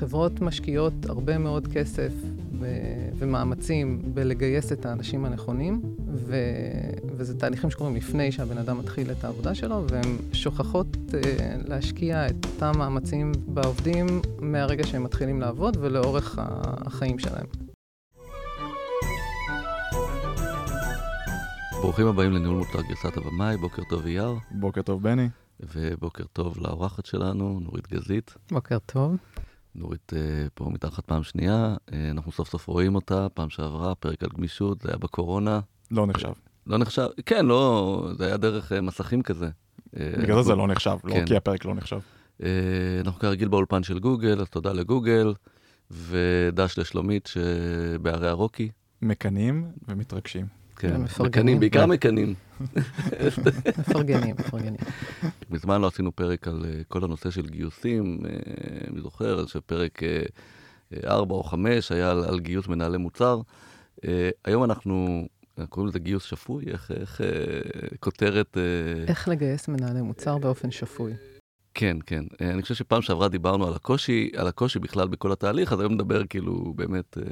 חברות משקיעות הרבה מאוד כסף ומאמצים בלגייס את האנשים הנכונים, ו... וזה תהליכים שקורים לפני שהבן אדם מתחיל את העבודה שלו, והן שוכחות uh, להשקיע את אותם מאמצים בעובדים מהרגע שהם מתחילים לעבוד ולאורך החיים שלהם. ברוכים הבאים לניהול מותר גרסת הבמאי, בוקר טוב אייר. בוקר טוב בני. ובוקר טוב לאורחת שלנו, נורית גזית. בוקר טוב. נורית אה, פה מתחת פעם שנייה, אה, אנחנו סוף סוף רואים אותה, פעם שעברה, פרק על גמישות, זה היה בקורונה. לא נחשב. לא נחשב, כן, לא, זה היה דרך אה, מסכים כזה. בגלל זה זה לא נחשב, לא כן. כי הפרק לא נחשב. אנחנו כרגיל באולפן של גוגל, אז תודה לגוגל, ודש לשלומית שבהרי הרוקי. מקנאים ומתרגשים. כן, מקנאים, בעיקר מקנאים. מפרגנים, מפרגנים. מזמן לא עשינו פרק על אה, כל הנושא של גיוסים, אה, אני זוכר שפרק 4 אה, או 5 היה על, על גיוס מנהלי מוצר. היום אנחנו קוראים לזה גיוס שפוי, איך, איך כותרת... איך לגייס מנהלי מוצר באופן שפוי. כן, כן. אה, אני חושב שפעם שעברה דיברנו על הקושי, על הקושי בכלל בכל התהליך, אז היום נדבר כאילו באמת אה,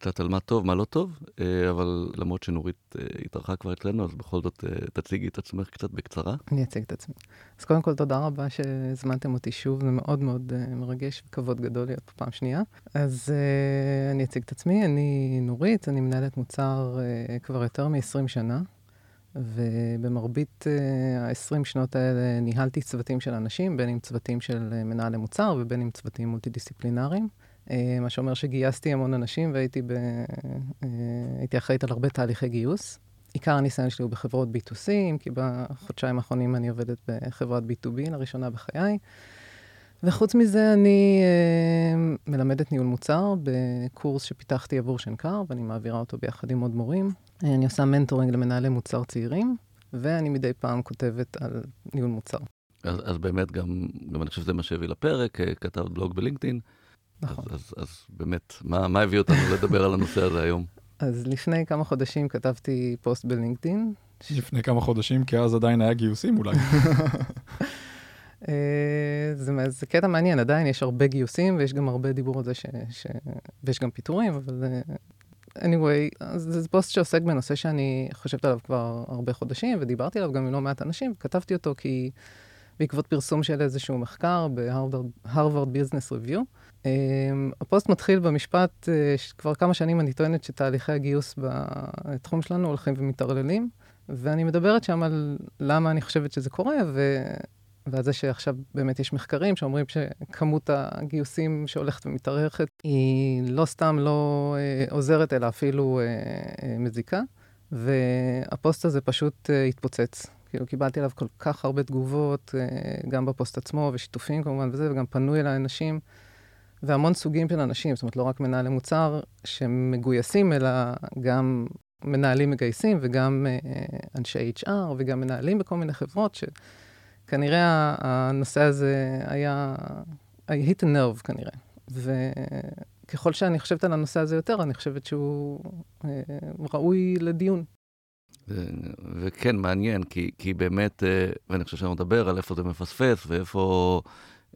קצת על מה טוב, מה לא טוב, אה, אבל למרות שנורית התארחה כבר אצלנו, אז בכל זאת תציגי את עצמך קצת בקצרה. אני אציג את עצמי. אז קודם כל, תודה רבה שהזמנתם אותי שוב, זה מאוד מאוד מרגש וכבוד גדול להיות פה פעם שנייה. אז אני אציג את עצמי, אני נורית, אני מנהלת מוצר כבר יותר מ-20 שנה. ובמרבית ה-20 uh, שנות האלה ניהלתי צוותים של אנשים, בין אם צוותים של מנהלי מוצר ובין אם צוותים מולטי-דיסציפלינריים. Uh, מה שאומר שגייסתי המון אנשים והייתי ב, uh, אחראית על הרבה תהליכי גיוס. עיקר הניסיון שלי הוא בחברות B2C, אם כי בחודשיים האחרונים אני עובדת בחברת B2B לראשונה בחיי. וחוץ מזה, אני uh, מלמדת ניהול מוצר בקורס שפיתחתי עבור שנקר, ואני מעבירה אותו ביחד עם עוד מורים. אני עושה מנטורינג למנהלי מוצר צעירים, ואני מדי פעם כותבת על ניהול מוצר. אז, אז באמת, גם, גם אני חושב שזה מה שהביא לפרק, אה, כתבת בלוג בלינקדאין. נכון. אז, אז, אז באמת, מה, מה הביא אותנו לדבר על הנושא הזה היום? אז לפני כמה חודשים כתבתי פוסט בלינקדאין. לפני כמה חודשים, כי אז עדיין היה גיוסים אולי. אה, זה, זה קטע מעניין, עדיין יש הרבה גיוסים ויש גם הרבה דיבור על זה ש... ש... ויש גם פיטורים, אבל אה, anyway, זה פוסט שעוסק בנושא שאני חושבת עליו כבר הרבה חודשים, ודיברתי עליו גם עם לא מעט אנשים, וכתבתי אותו כי בעקבות פרסום של איזשהו מחקר ב Harvard Business Review. הפוסט מתחיל במשפט, אה, כבר כמה שנים אני טוענת שתהליכי הגיוס בתחום שלנו הולכים ומתערללים, ואני מדברת שם על למה אני חושבת שזה קורה, ו... ועל זה שעכשיו באמת יש מחקרים שאומרים שכמות הגיוסים שהולכת ומתארכת היא לא סתם לא אה, עוזרת, אלא אפילו אה, אה, מזיקה. והפוסט הזה פשוט אה, התפוצץ. כאילו, קיבלתי עליו כל כך הרבה תגובות, אה, גם בפוסט עצמו, ושיתופים כמובן וזה, וגם פנו אליי אנשים, והמון סוגים של אנשים, זאת אומרת, לא רק מנהלי מוצר שמגויסים, אלא גם מנהלים מגייסים, וגם אה, אנשי HR, וגם מנהלים בכל מיני חברות, ש... כנראה הנושא הזה היה, I hit a nerve כנראה. וככל שאני חושבת על הנושא הזה יותר, אני חושבת שהוא אה, ראוי לדיון. וכן, מעניין, כי, כי באמת, אה, ואני חושב שאני מדבר על איפה זה מפספס ואיפה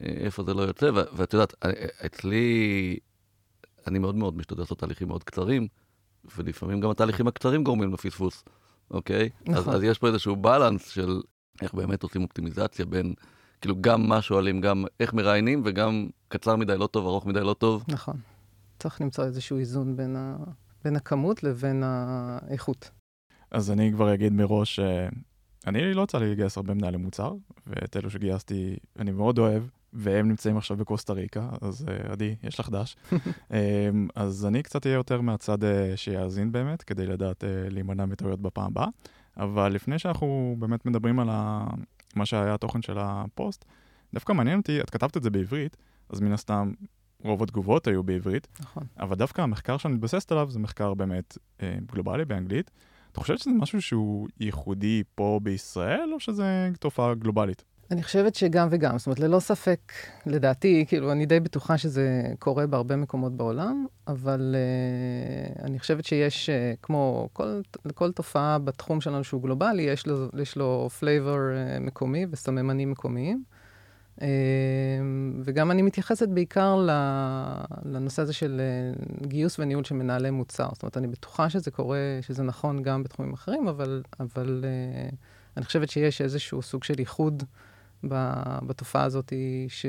אה, איפה זה לא יוצא, ואת יודעת, אה, אצלי, אני מאוד מאוד משתדל לעשות תהליכים מאוד קצרים, ולפעמים גם התהליכים הקצרים גורמים לפספוס, אוקיי? נכון. אז, אז יש פה איזשהו בלנס של איך באמת עושים אופטימיזציה בין, כאילו, גם מה שואלים, גם איך מראיינים, וגם קצר מדי לא טוב, ארוך מדי לא טוב. נכון. צריך למצוא איזשהו איזון בין, ה... בין הכמות לבין האיכות. אז אני כבר אגיד מראש, אני לא יצא לי לגייס הרבה מנהלי מוצר, ואת אלו שגייסתי אני מאוד אוהב, והם נמצאים עכשיו בקוסטה ריקה, אז uh, עדי, יש לך דש. um, אז אני קצת אהיה יותר מהצד uh, שיאזין באמת, כדי לדעת uh, להימנע מטעויות בפעם הבאה. אבל לפני שאנחנו באמת מדברים על ה... מה שהיה התוכן של הפוסט, דווקא מעניין אותי, את כתבת את זה בעברית, אז מן הסתם רוב התגובות היו בעברית. נכון. אבל דווקא המחקר שאני מתבססת עליו זה מחקר באמת אה, גלובלי באנגלית. את חושבת שזה משהו שהוא ייחודי פה בישראל, או שזה תופעה גלובלית? אני חושבת שגם וגם, זאת אומרת, ללא ספק, לדעתי, כאילו, אני די בטוחה שזה קורה בהרבה מקומות בעולם, אבל אה, אני חושבת שיש, אה, כמו כל, כל תופעה בתחום שלנו שהוא גלובלי, יש לו, יש לו flavor אה, מקומי וסממנים מקומיים. וגם אני מתייחסת בעיקר לנושא הזה של גיוס וניהול של מנהלי מוצר. זאת אומרת, אני בטוחה שזה קורה, שזה נכון גם בתחומים אחרים, אבל, אבל אני חושבת שיש איזשהו סוג של ייחוד בתופעה הזאת, ש...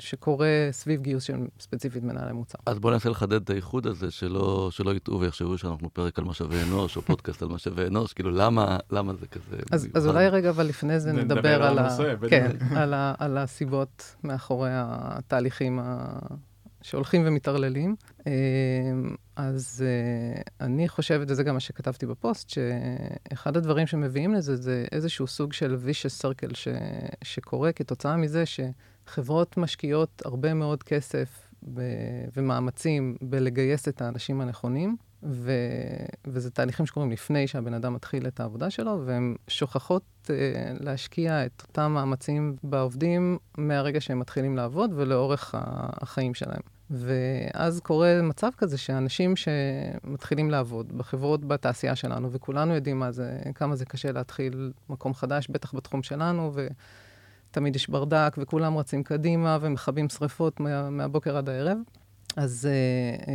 שקורה סביב גיוס של ספציפית מנהלי מוצר. אז בוא ננסה לחדד את האיחוד הזה, שלא, שלא יטעו ויחשבו שאנחנו פרק על משאבי אנוש, או פודקאסט על משאבי אנוש, כאילו למה, למה זה כזה אז, אז אולי רגע, אבל לפני זה נדבר על, הנושא, ה... כן, על, ה... על הסיבות מאחורי התהליכים ה... שהולכים ומתערללים. אה, אז אה, אני חושבת, וזה גם מה שכתבתי בפוסט, שאחד הדברים שמביאים לזה זה איזשהו סוג של vicious circle ש... שקורה כתוצאה מזה ש... חברות משקיעות הרבה מאוד כסף ב... ומאמצים בלגייס את האנשים הנכונים, ו... וזה תהליכים שקורים לפני שהבן אדם מתחיל את העבודה שלו, והן שוכחות uh, להשקיע את אותם מאמצים בעובדים מהרגע שהם מתחילים לעבוד ולאורך החיים שלהם. ואז קורה מצב כזה שאנשים שמתחילים לעבוד בחברות בתעשייה שלנו, וכולנו יודעים מה זה, כמה זה קשה להתחיל מקום חדש, בטח בתחום שלנו, ו... תמיד יש ברדק, וכולם רצים קדימה ומכבים שריפות מה, מהבוקר עד הערב. אז אה, אה,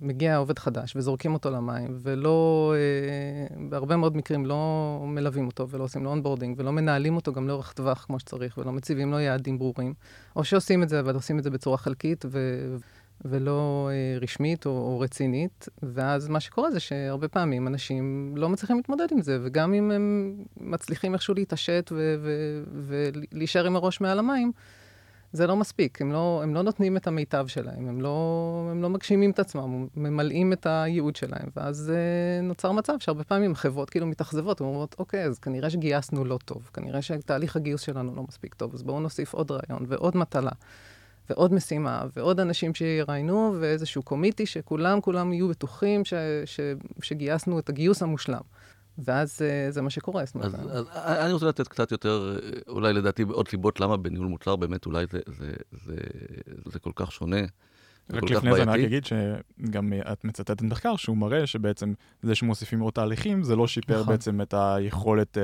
מגיע עובד חדש וזורקים אותו למים, ולא, אה, בהרבה מאוד מקרים לא מלווים אותו ולא עושים לו onboarding, ולא מנהלים אותו גם לאורך טווח כמו שצריך, ולא מציבים לו יעדים ברורים, או שעושים את זה, אבל עושים את זה בצורה חלקית, ו... ולא אה, רשמית או, או רצינית, ואז מה שקורה זה שהרבה פעמים אנשים לא מצליחים להתמודד עם זה, וגם אם הם מצליחים איכשהו להתעשת ולהישאר עם הראש מעל המים, זה לא מספיק, הם לא, הם לא נותנים את המיטב שלהם, הם לא, הם לא מגשימים את עצמם, ממלאים את הייעוד שלהם, ואז אה, נוצר מצב שהרבה פעמים החברות כאילו מתאכזבות, ואומרות, אוקיי, אז כנראה שגייסנו לא טוב, כנראה שתהליך הגיוס שלנו לא מספיק טוב, אז בואו נוסיף עוד רעיון ועוד מטלה. ועוד משימה, ועוד אנשים שיראיינו, ואיזשהו קומיטי שכולם, כולם יהיו בטוחים ש, ש, שגייסנו את הגיוס המושלם. ואז אה, זה מה שקורה. אז, אז, אז אני רוצה לתת קצת יותר, אולי לדעתי עוד סיבות למה בניהול מוצר באמת אולי זה, זה, זה, זה כל כך שונה. רק לפני זה אני רק אגיד שגם את מצטטת מחקר שהוא מראה שבעצם זה שמוסיפים עוד תהליכים זה לא שיפר נכון. בעצם את היכולת אה,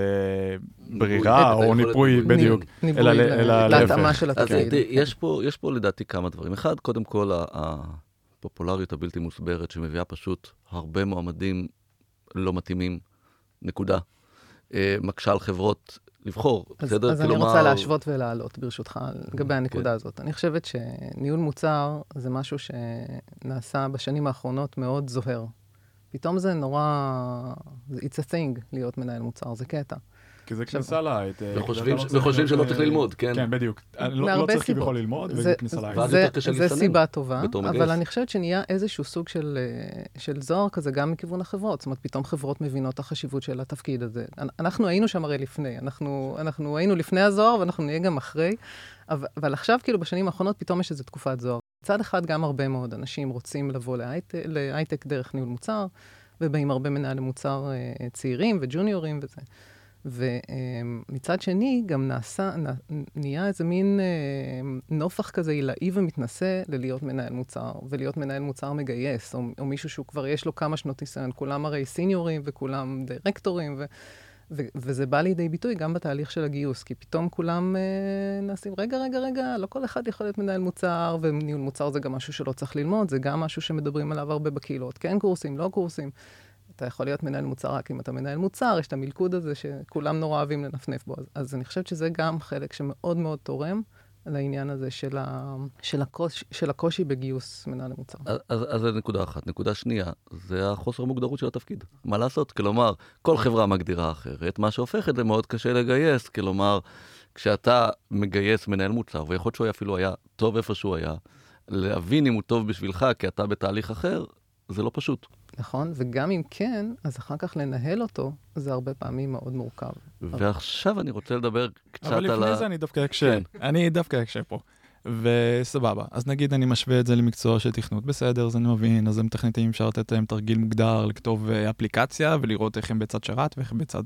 ברירה או ניפוי בדיוק, אלא להתאמה של התפקיד. יש פה לדעתי כמה דברים. אחד, קודם כל הפופולריות הבלתי מוסברת שמביאה פשוט הרבה מועמדים לא מתאימים, נקודה. אה, מקשה על חברות לבחור, אז, בסדר? אז כלומר... אני רוצה להשוות ולעלות, ברשותך, לגבי כן. הנקודה כן. הזאת. אני חושבת שניהול מוצר זה משהו שנעשה בשנים האחרונות מאוד זוהר. פתאום זה נורא... It's a thing להיות מנהל מוצר, זה קטע. כי זה כניסה להייטק. וחושבים שלא צריך ללמוד, כן. כן, בדיוק. לא, לא צריך כביכול ללמוד, וזה כניסה להייטק. זה סיבה טובה, אבל אני חושבת שנהיה איזשהו סוג אה, של זוהר כזה גם מכיוון החברות. זאת אומרת, פתאום חברות מבינות את החשיבות של התפקיד הזה. אנחנו היינו שם הרי לפני, אנחנו היינו לפני הזוהר ואנחנו נהיה גם אחרי, אבל עכשיו, כאילו, בשנים האחרונות פתאום יש איזו תקופת זוהר. מצד אחד, גם הרבה מאוד אנשים רוצים לבוא להייטק דרך ניהול מוצר, ובאים הרבה מנהלי מוצר אה, צעירים וג'וניורים וזה. ומצד שני, גם נעשה, נהיה איזה מין אה, נופח כזה עילאי ומתנשא ללהיות מנהל מוצר, ולהיות מנהל מוצר מגייס, או, או מישהו שהוא כבר יש לו כמה שנות ניסיון, כולם הרי סיניורים וכולם דירקטורים, ו, ו, וזה בא לידי ביטוי גם בתהליך של הגיוס, כי פתאום כולם אה, נעשים, רגע, רגע, רגע, לא כל אחד יכול להיות מנהל מוצר, וניהול מוצר זה גם משהו שלא צריך ללמוד, זה גם משהו שמדברים עליו הרבה בקהילות, כן קורסים, לא קורסים. אתה יכול להיות מנהל מוצר רק אם אתה מנהל מוצר, יש את המלכוד הזה שכולם נורא אוהבים לנפנף בו. אז, אז אני חושבת שזה גם חלק שמאוד מאוד תורם לעניין הזה של, ה, של, הקוש, של הקושי בגיוס מנהל מוצר. אז, אז, אז זה נקודה אחת. נקודה שנייה, זה החוסר מוגדרות של התפקיד. מה לעשות? כלומר, כל חברה מגדירה אחרת, מה שהופך את זה מאוד קשה לגייס. כלומר, כשאתה מגייס מנהל מוצר, ויכול להיות שהוא אפילו היה טוב איפה שהוא היה, להבין אם הוא טוב בשבילך, כי אתה בתהליך אחר, זה לא פשוט. נכון, וגם אם כן, אז אחר כך לנהל אותו, זה הרבה פעמים מאוד מורכב. ועכשיו אני רוצה לדבר קצת על ה... אבל לפני זה אני דווקא אקשה. כן. אני דווקא אקשה פה. וסבבה, אז נגיד אני משווה את זה למקצוע של תכנות, בסדר, אז אני מבין, אז הם מתכנתים, אפשר לתת להם תרגיל מוגדר, לכתוב אה, אפליקציה ולראות איך הם בצד שרת ואיך הם בצד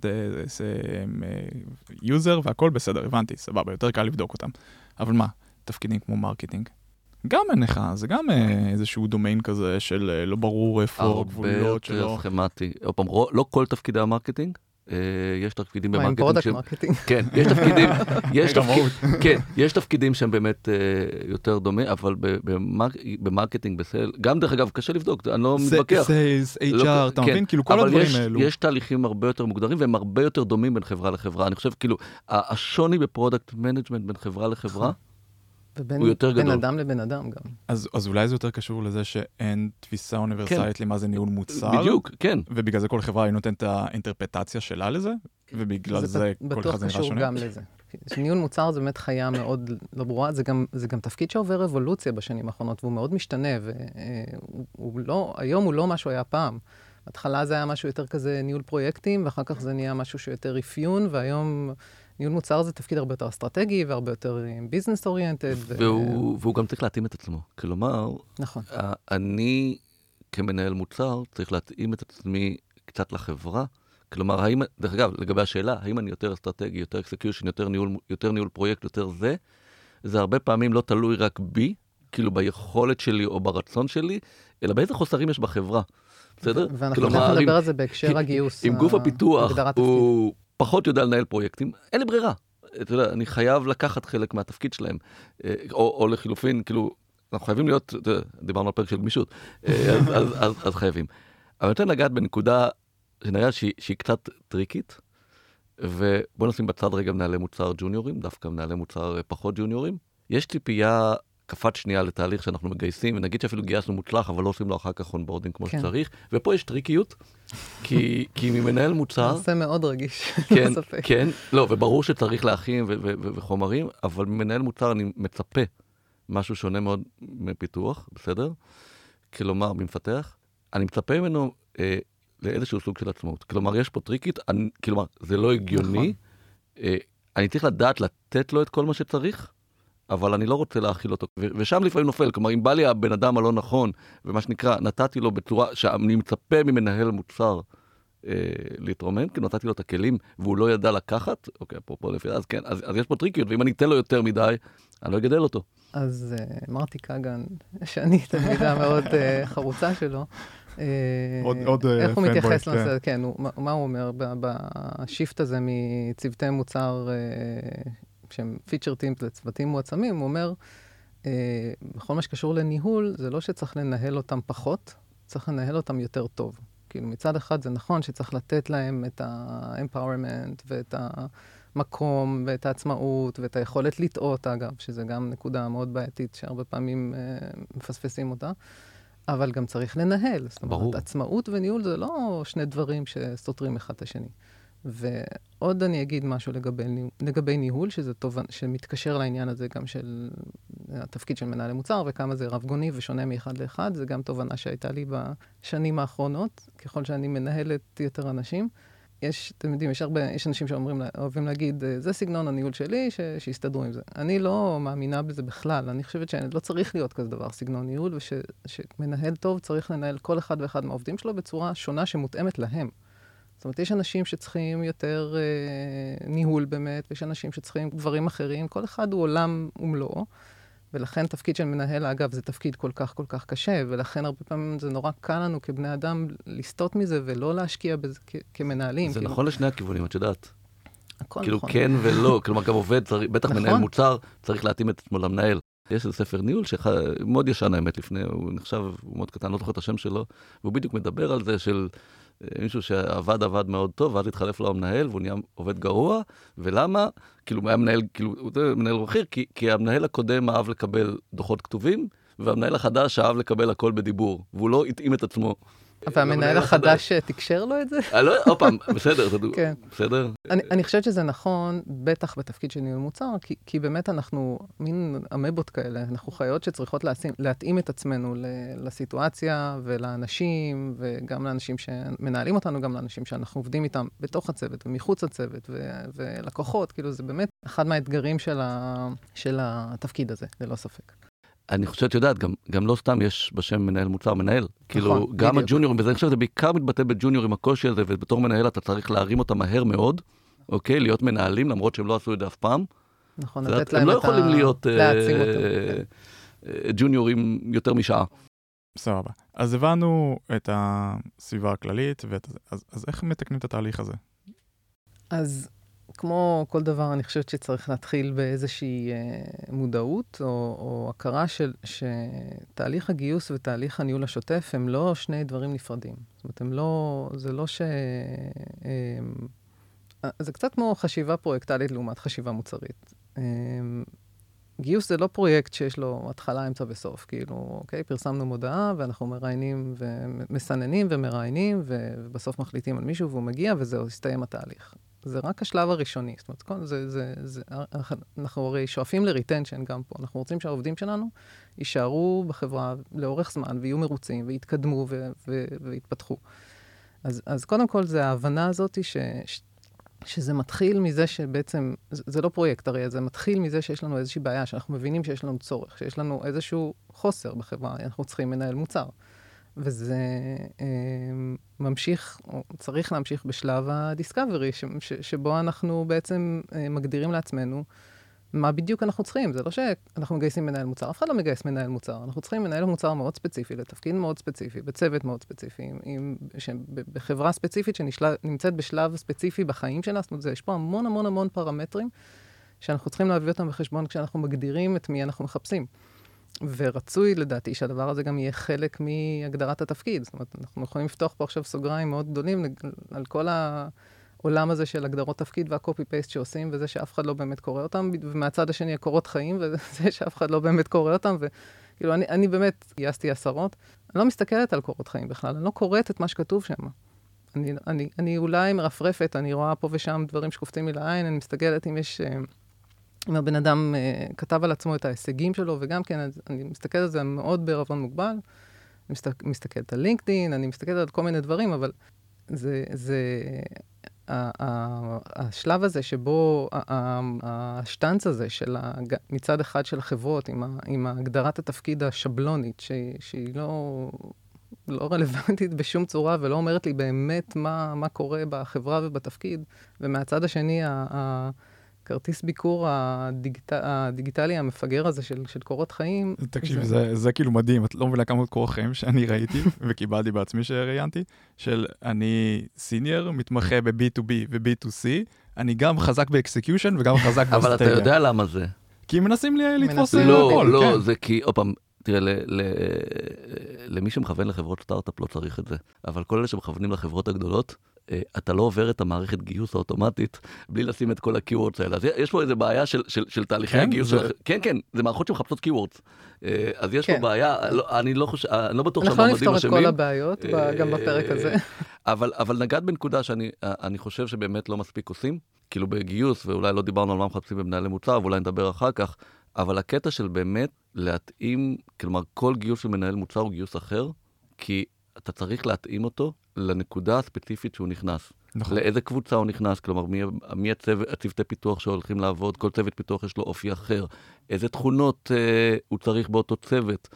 user, אה, אה, והכל בסדר, הבנתי, סבבה, יותר קל לבדוק אותם. אבל מה, תפקידים כמו marketing, גם אין לך, זה גם אה, איזשהו דומיין כזה של אה, לא ברור איפה הגבוליות שלו. הרבה יותר סכמטי. עוד פעם, לא כל תפקידי ה marketing אה, יש תפקידים ב marketing שהם... כן, יש תפקידים, יש. כן, יש תפקידים שהם באמת יותר דומים, אבל ב marketing, ב sales, גם דרך אגב, קשה לבדוק, אני לא מתווכח. sales, לא- HR, אתה כן, מבין? כאילו כל אבל הדברים האלו. יש תהליכים הרבה יותר מוגדרים והם הרבה יותר דומים בין חברה לחברה. אני חושב כאילו, השוני ב product management בין חברה לחברה, ובין הוא יותר בין גדול. אדם לבן אדם גם. אז אז אולי זה יותר קשור לזה שאין תפיסה אוניברסלית למה זה ניהול מוצר. בדיוק, כן. ובגלל זה כל חברה היא נותנת את האינטרפרטציה שלה לזה, ובגלל זה בט- כל אחד זה נראה בטוח שונה. קשור גם לזה. ניהול מוצר זה באמת חיה מאוד לא ברורה, זה גם, זה גם תפקיד שעובר אבולוציה בשנים האחרונות, והוא מאוד משתנה, והוא לא, היום הוא לא מה שהוא היה פעם. בהתחלה זה היה משהו יותר כזה ניהול פרויקטים, ואחר כך זה נהיה משהו שיותר אפיון, והיום ניהול מוצר זה תפקיד הרבה יותר אסטרטגי, והרבה יותר business oriented. והוא, והוא גם צריך להתאים את עצמו. כלומר, נכון. אני כמנהל מוצר צריך להתאים את עצמי קצת לחברה. כלומר, האם, דרך אגב, לגבי השאלה, האם אני יותר אסטרטגי, יותר execution, יותר ניהול, יותר ניהול פרויקט, יותר זה, זה הרבה פעמים לא תלוי רק בי, כאילו ביכולת שלי או ברצון שלי, אלא באיזה חוסרים יש בחברה. בסדר? ואנחנו תכף נדבר על זה בהקשר הגיוס. אם גוף הפיתוח. הוא פחות יודע לנהל פרויקטים, אין לי ברירה. אתה יודע, אני חייב לקחת חלק מהתפקיד שלהם. אה, או, או לחילופין, כאילו, אנחנו חייבים להיות, דיברנו על פרק של גמישות, אה, אז, אז, אז, אז חייבים. אבל אני רוצה לגעת בנקודה שנראה שהיא, שהיא קצת טריקית, ובוא נשים בצד רגע מנהלי מוצר ג'וניורים, דווקא מנהלי מוצר אה, פחות ג'וניורים. יש ציפייה קפת שנייה לתהליך שאנחנו מגייסים, ונגיד שאפילו גייסנו מוצלח, אבל לא עושים לו אחר כך onboarding כמו כן. שצריך, ופה יש טריקיות, כי, כי ממנהל מוצר, נושא מאוד רגיש, כן, לא ספק. כן, לא, וברור שצריך להכין וחומרים, אבל ממנהל מוצר אני מצפה משהו שונה מאוד מפיתוח, בסדר? כלומר, ממפתח, אני מצפה ממנו אה, לאיזשהו סוג של עצמאות. כלומר, יש פה טריקית, אני, כלומר, זה לא הגיוני, נכון. אה, אני צריך לדעת לתת לו את כל מה שצריך, אבל אני לא רוצה להאכיל אותו. ושם לפעמים נופל, כלומר, אם בא לי הבן אדם הלא נכון, ומה שנקרא, נתתי לו בצורה שאני מצפה ממנהל מוצר אה, להתרומם, כי נתתי לו את הכלים והוא לא ידע לקחת, אוקיי, אפרופו לפי אז כן, אז, אז יש פה טריקיות, ואם אני אתן לו יותר מדי, אני לא אגדל אותו. אז uh, מרטי כגן, שאני תלמידה מאוד uh, חרוצה שלו, uh, עוד- עוד, אה, איך הוא מתייחס כן. לנושא, כן, הוא, מה, מה הוא אומר ב- בשיפט הזה מצוותי מוצר uh, שהם פיצ'ר טימפ לצוותים מועצמים, הוא אומר, uh, בכל מה שקשור לניהול, זה לא שצריך לנהל אותם פחות, צריך לנהל אותם יותר טוב. כאילו מצד אחד זה נכון שצריך לתת להם את ה-empowerment ואת המקום ואת העצמאות ואת היכולת לטעות, אגב, שזה גם נקודה מאוד בעייתית שהרבה פעמים אה, מפספסים אותה, אבל גם צריך לנהל. זאת אומרת, ברור. עצמאות וניהול זה לא שני דברים שסותרים אחד את השני. ועוד אני אגיד משהו לגבי, לגבי ניהול, שזה תובנ... שמתקשר לעניין הזה גם של התפקיד של מנהלי מוצר, וכמה זה רב גוני ושונה מאחד לאחד. זה גם תובנה שהייתה לי בשנים האחרונות, ככל שאני מנהלת יותר אנשים. יש, אתם יודעים, יש הרבה, יש אנשים שאומרים, אוהבים להגיד, "אה, זה סגנון הניהול שלי, ש, שיסתדרו עם זה. אני לא מאמינה בזה בכלל. אני חושבת שלא צריך להיות כזה דבר, סגנון ניהול, ושמנהל טוב צריך לנהל כל אחד ואחד מהעובדים שלו בצורה שונה שמותאמת להם. זאת אומרת, יש אנשים שצריכים יותר אה, ניהול באמת, ויש אנשים שצריכים דברים אחרים, כל אחד הוא עולם ומלואו, ולכן תפקיד של מנהל, אגב, זה תפקיד כל כך כל כך קשה, ולכן הרבה פעמים זה נורא קל לנו כבני אדם לסטות מזה ולא להשקיע בזה כ- כמנהלים. זה כאילו, נכון לשני הכיוונים, את יודעת. הכל כאילו נכון. כן ולא, כלומר גם עובד, צריך- בטח נכון. מנהל מוצר, צריך להתאים את עצמו למנהל. יש איזה ספר ניהול שמאוד ישן האמת לפני, הוא נחשב, הוא מאוד קטן, לא זוכר את השם שלו, והוא בדיוק מדבר על זה של מישהו שעבד עבד מאוד טוב, ואז התחלף לו המנהל, והוא נהיה עובד גרוע, ולמה? כאילו, היה מנהל, כאילו, הוא מנהל בכיר, כי, כי המנהל הקודם אהב לקבל דוחות כתובים, והמנהל החדש אהב לקבל הכל בדיבור, והוא לא התאים את עצמו. והמנהל החדש אה, תקשר לו את זה? אה, לא, עוד פעם, בסדר, כן. בסדר? אני, חושבת שזה נכון, בטח בתפקיד של ניהול מוצר, כי, באמת אנחנו מין אמבות כאלה, אנחנו חיות שצריכות להתאים את עצמנו לסיטואציה ולאנשים, וגם לאנשים שמנהלים אותנו, גם לאנשים שאנחנו עובדים איתם בתוך הצוות ומחוץ לצוות, ולקוחות, כאילו זה באמת אחד מהאתגרים של התפקיד הזה, ללא ספק. אני חושב, את יודעת, גם, גם לא סתם יש בשם מנהל מוצר מנהל. כאילו, גם בדיוק. הג'וניורים, וזה, אני חושב שזה בעיקר מתבטא בג'וניורים, הקושי הזה, ובתור מנהל אתה צריך להרים אותם מהר מאוד, אוקיי? להיות מנהלים, למרות שהם לא עשו את זה אף פעם. נכון, את לתת להם הם לא את יכולים ה... להיות אה, להעצים אותם. אה, כן. אה, ג'וניורים יותר משעה. סבבה. אז הבנו את הסביבה הכללית, ואת... אז, אז איך מתקנים את התהליך הזה? אז כמו כל דבר, אני חושבת שצריך להתחיל באיזושהי אה, מודעות או, או הכרה של, שתהליך הגיוס ותהליך הניהול השוטף הם לא שני דברים נפרדים. זאת אומרת, הם לא, זה לא ש... אה, זה קצת כמו חשיבה פרויקטלית לעומת חשיבה מוצרית. אה, גיוס זה לא פרויקט שיש לו התחלה, אמצע וסוף. כאילו, אוקיי, פרסמנו מודעה ואנחנו מראיינים ומסננים ומראיינים ובסוף מחליטים על מישהו והוא מגיע וזהו, הסתיים התהליך. זה רק השלב הראשוני. זאת אומרת, זה, זה, זה, אנחנו הרי שואפים ל retention גם פה. אנחנו רוצים שהעובדים שלנו יישארו בחברה לאורך זמן ויהיו מרוצים ויתקדמו ו, ו, ויתפתחו. אז, אז קודם כל, זה ההבנה הזאת ש, ש, שזה מתחיל מזה שבעצם, זה, זה לא פרויקט הרי, זה מתחיל מזה שיש לנו איזושהי בעיה, שאנחנו מבינים שיש לנו צורך, שיש לנו איזשהו חוסר בחברה, אנחנו צריכים מנהל מוצר. וזה אה, ממשיך, או צריך להמשיך בשלב הדיסקאברי, ש, שבו אנחנו בעצם אה, מגדירים לעצמנו מה בדיוק אנחנו צריכים. זה לא שאנחנו מגייסים מנהל מוצר, אף אחד לא מגייס מנהל מוצר. אנחנו צריכים מנהל מוצר מאוד ספציפי, לתפקיד מאוד ספציפי, בצוות מאוד ספציפי, עם, עם, ש, בחברה ספציפית שנמצאת בשלב ספציפי בחיים שלה. זאת אומרת, יש פה המון המון המון פרמטרים שאנחנו צריכים להביא אותם בחשבון כשאנחנו מגדירים את מי אנחנו מחפשים. ורצוי לדעתי שהדבר הזה גם יהיה חלק מהגדרת התפקיד. זאת אומרת, אנחנו יכולים לפתוח פה עכשיו סוגריים מאוד גדולים על כל העולם הזה של הגדרות תפקיד והקופי-פייסט שעושים, וזה שאף אחד לא באמת קורא אותם, ומהצד השני הקורות חיים, וזה שאף אחד לא באמת קורא אותם, וכאילו, אני, אני באמת גייסתי עשרות. אני לא מסתכלת על קורות חיים בכלל, אני לא קוראת את מה שכתוב שם. אני, אני, אני אולי מרפרפת, אני רואה פה ושם דברים שקופצים לי לעין, אני מסתכלת אם יש... Uh, אם הבן אדם uh, כתב על עצמו את ההישגים שלו, וגם כן, אני מסתכל על זה מאוד בערבון מוגבל. אני מסתכל, מסתכלת על לינקדאין, אני מסתכלת על כל מיני דברים, אבל זה, זה, השלב הזה שבו השטנץ הזה של מצד אחד של החברות עם, הגדרת התפקיד השבלונית, שהיא לא, לא רלוונטית בשום צורה ולא אומרת לי באמת מה, מה קורה בחברה ובתפקיד, ומהצד השני, ה, ה, כרטיס ביקור הדיגיט... הדיגיטלי המפגר הזה של, של קורות חיים. תקשיבי, זה... זה, זה כאילו מדהים, את לא מבינה כמה קורות חיים שאני ראיתי וקיבלתי בעצמי שראיינתי, של אני סיניור, מתמחה ב-B2B ו-B2C, אני גם חזק ב execution וגם חזק באסטרטגיה. אבל אתה יודע למה זה. כי מנסים לי לתפוס לא, הכל, לא, כן. זה כי, עוד פעם, תראה, ל, ל, למי שמכוון לחברות סטארט-אפ לא צריך את זה, אבל כל אלה שמכוונים לחברות הגדולות, אתה לא עובר את המערכת גיוס האוטומטית בלי לשים את כל ה-Keywords האלה. אז יש פה איזה בעיה של, של, של תהליכי כן, הגיוס. זה... כן, כן, זה מערכות שמחפשות Keywords. אה, אז יש כן. פה בעיה, לא, אני לא חושב, אני לא בטוח שהמועמדים אשמים. אנחנו לא נפתור את כל הבעיות, גם בפרק הזה. אבל, אבל נגעת בנקודה שאני חושב שבאמת לא מספיק עושים. כאילו בגיוס, ואולי לא דיברנו על מה מחפשים במנהלי מוצר, ואולי נדבר אחר כך, אבל הקטע של באמת להתאים, כלומר, כל גיוס של מנהל מוצר הוא גיוס אחר, כי אתה צריך להתאים אותו לנקודה הספציפית שהוא נכנס. נכון. לאיזה קבוצה הוא נכנס, כלומר, מי, מי הצוות, הצוותי פיתוח שהולכים לעבוד, כל צוות פיתוח יש לו אופי אחר, איזה תכונות אה, הוא צריך באותו צוות.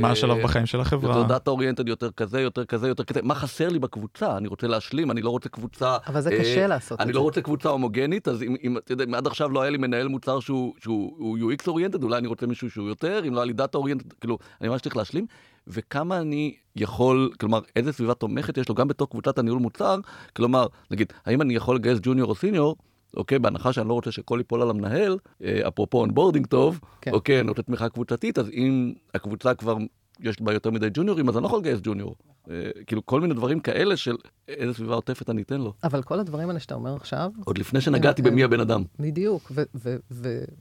מה השלב בחיים של החברה? יותר data oriented, יותר כזה, יותר כזה, יותר כזה. מה חסר לי בקבוצה? אני רוצה להשלים, אני לא רוצה קבוצה... אבל זה קשה אה, לעשות את זה. אני לא רוצה קבוצה הומוגנית, אז אם, אתה יודע, עד עכשיו לא היה לי מנהל מוצר שהוא, שהוא UX oriented, אולי אני רוצה מישהו שהוא יותר, אם לא היה לי data oriented, כאילו, אני ממש צריך להשלים. וכמה אני יכול, כלומר, איזה סביבה תומכת יש לו גם בתוך קבוצת הניהול מוצר, כלומר, נגיד, האם אני יכול לגייס junior או senior, אוקיי, בהנחה שאני לא רוצה שהכל ייפול על המנהל, אה, אפרופו onboarding טוב, כן. אוקיי, אני רוצה תמיכה קבוצתית, אז אם הקבוצה כבר יש בה יותר מדי ג'וניורים, אז אני לא יכול לגייס junior. אה, כאילו כל מיני דברים כאלה של איזה סביבה עוטפת אני אתן לו. אבל כל הדברים האלה שאתה אומר עכשיו... עוד לפני שנגעתי במי הבן אדם. בדיוק,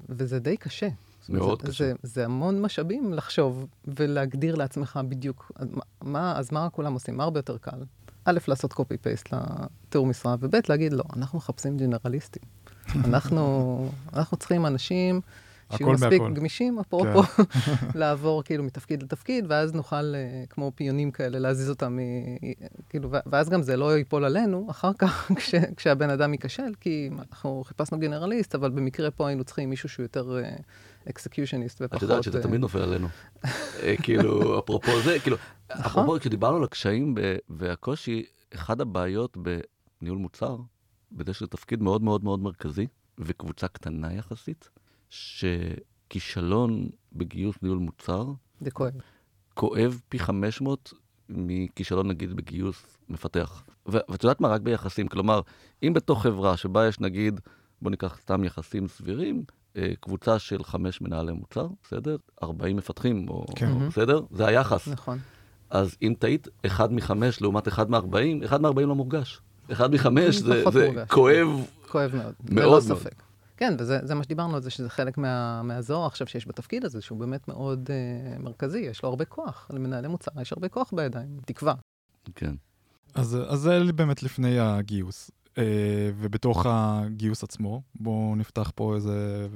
וזה די קשה. מאוד זה, קשה. זה, זה המון משאבים לחשוב ולהגדיר לעצמך בדיוק, מה, אז מה כולם עושים? מה הרבה יותר קל? א', לעשות copy-paste לתיאור משרה, וב', להגיד, לא, אנחנו מחפשים ג'נרליסטים. אנחנו, אנחנו צריכים אנשים שיהיו מספיק מהכל. גמישים, אפרופו, כן. לעבור כאילו מתפקיד לתפקיד, ואז נוכל, אה, כמו פיונים כאלה, להזיז אותם, כאילו, ואז גם זה לא ייפול עלינו אחר כך, כש, כשהבן אדם ייכשל, כי אנחנו חיפשנו גנרליסט, אבל במקרה פה היינו צריכים מישהו שהוא יותר אקסקיושיניסט ופחות... את יודעת שזה תמיד נופל עלינו. אה, כאילו, אפרופו זה, כאילו, נכון. אפרופו, כשדיברנו על הקשיים והקושי, אחד הבעיות בניהול מוצר, בזה שזה תפקיד מאוד מאוד מאוד מרכזי, וקבוצה קטנה יחסית, שכישלון בגיוס ניהול מוצר, זה כואב. כואב פי 500 מכישלון נגיד בגיוס מפתח. ואת יודעת מה? רק ביחסים. כלומר, אם בתוך חברה שבה יש נגיד, בוא ניקח סתם יחסים סבירים, אה, קבוצה של חמש מנהלי מוצר, בסדר? 40 מפתחים, או, כן. או בסדר? זה היחס. נכון. אז אם טעית אחד מחמש לעומת אחד מארבעים, אחד מארבעים לא מורגש. אחד מחמש זה, זה מורגש. כואב. כואב מאוד. מאוד ללא מאוד. ספק. כן, וזה זה מה שדיברנו על זה, שזה חלק מה, מהזוהר עכשיו שיש בתפקיד הזה, שהוא באמת מאוד uh, מרכזי, יש לו הרבה כוח. למנהלי מוצר יש הרבה כוח בידיים, תקווה. כן. אז, אז זה באמת לפני הגיוס. אה, ובתוך הגיוס עצמו, בואו נפתח פה איזה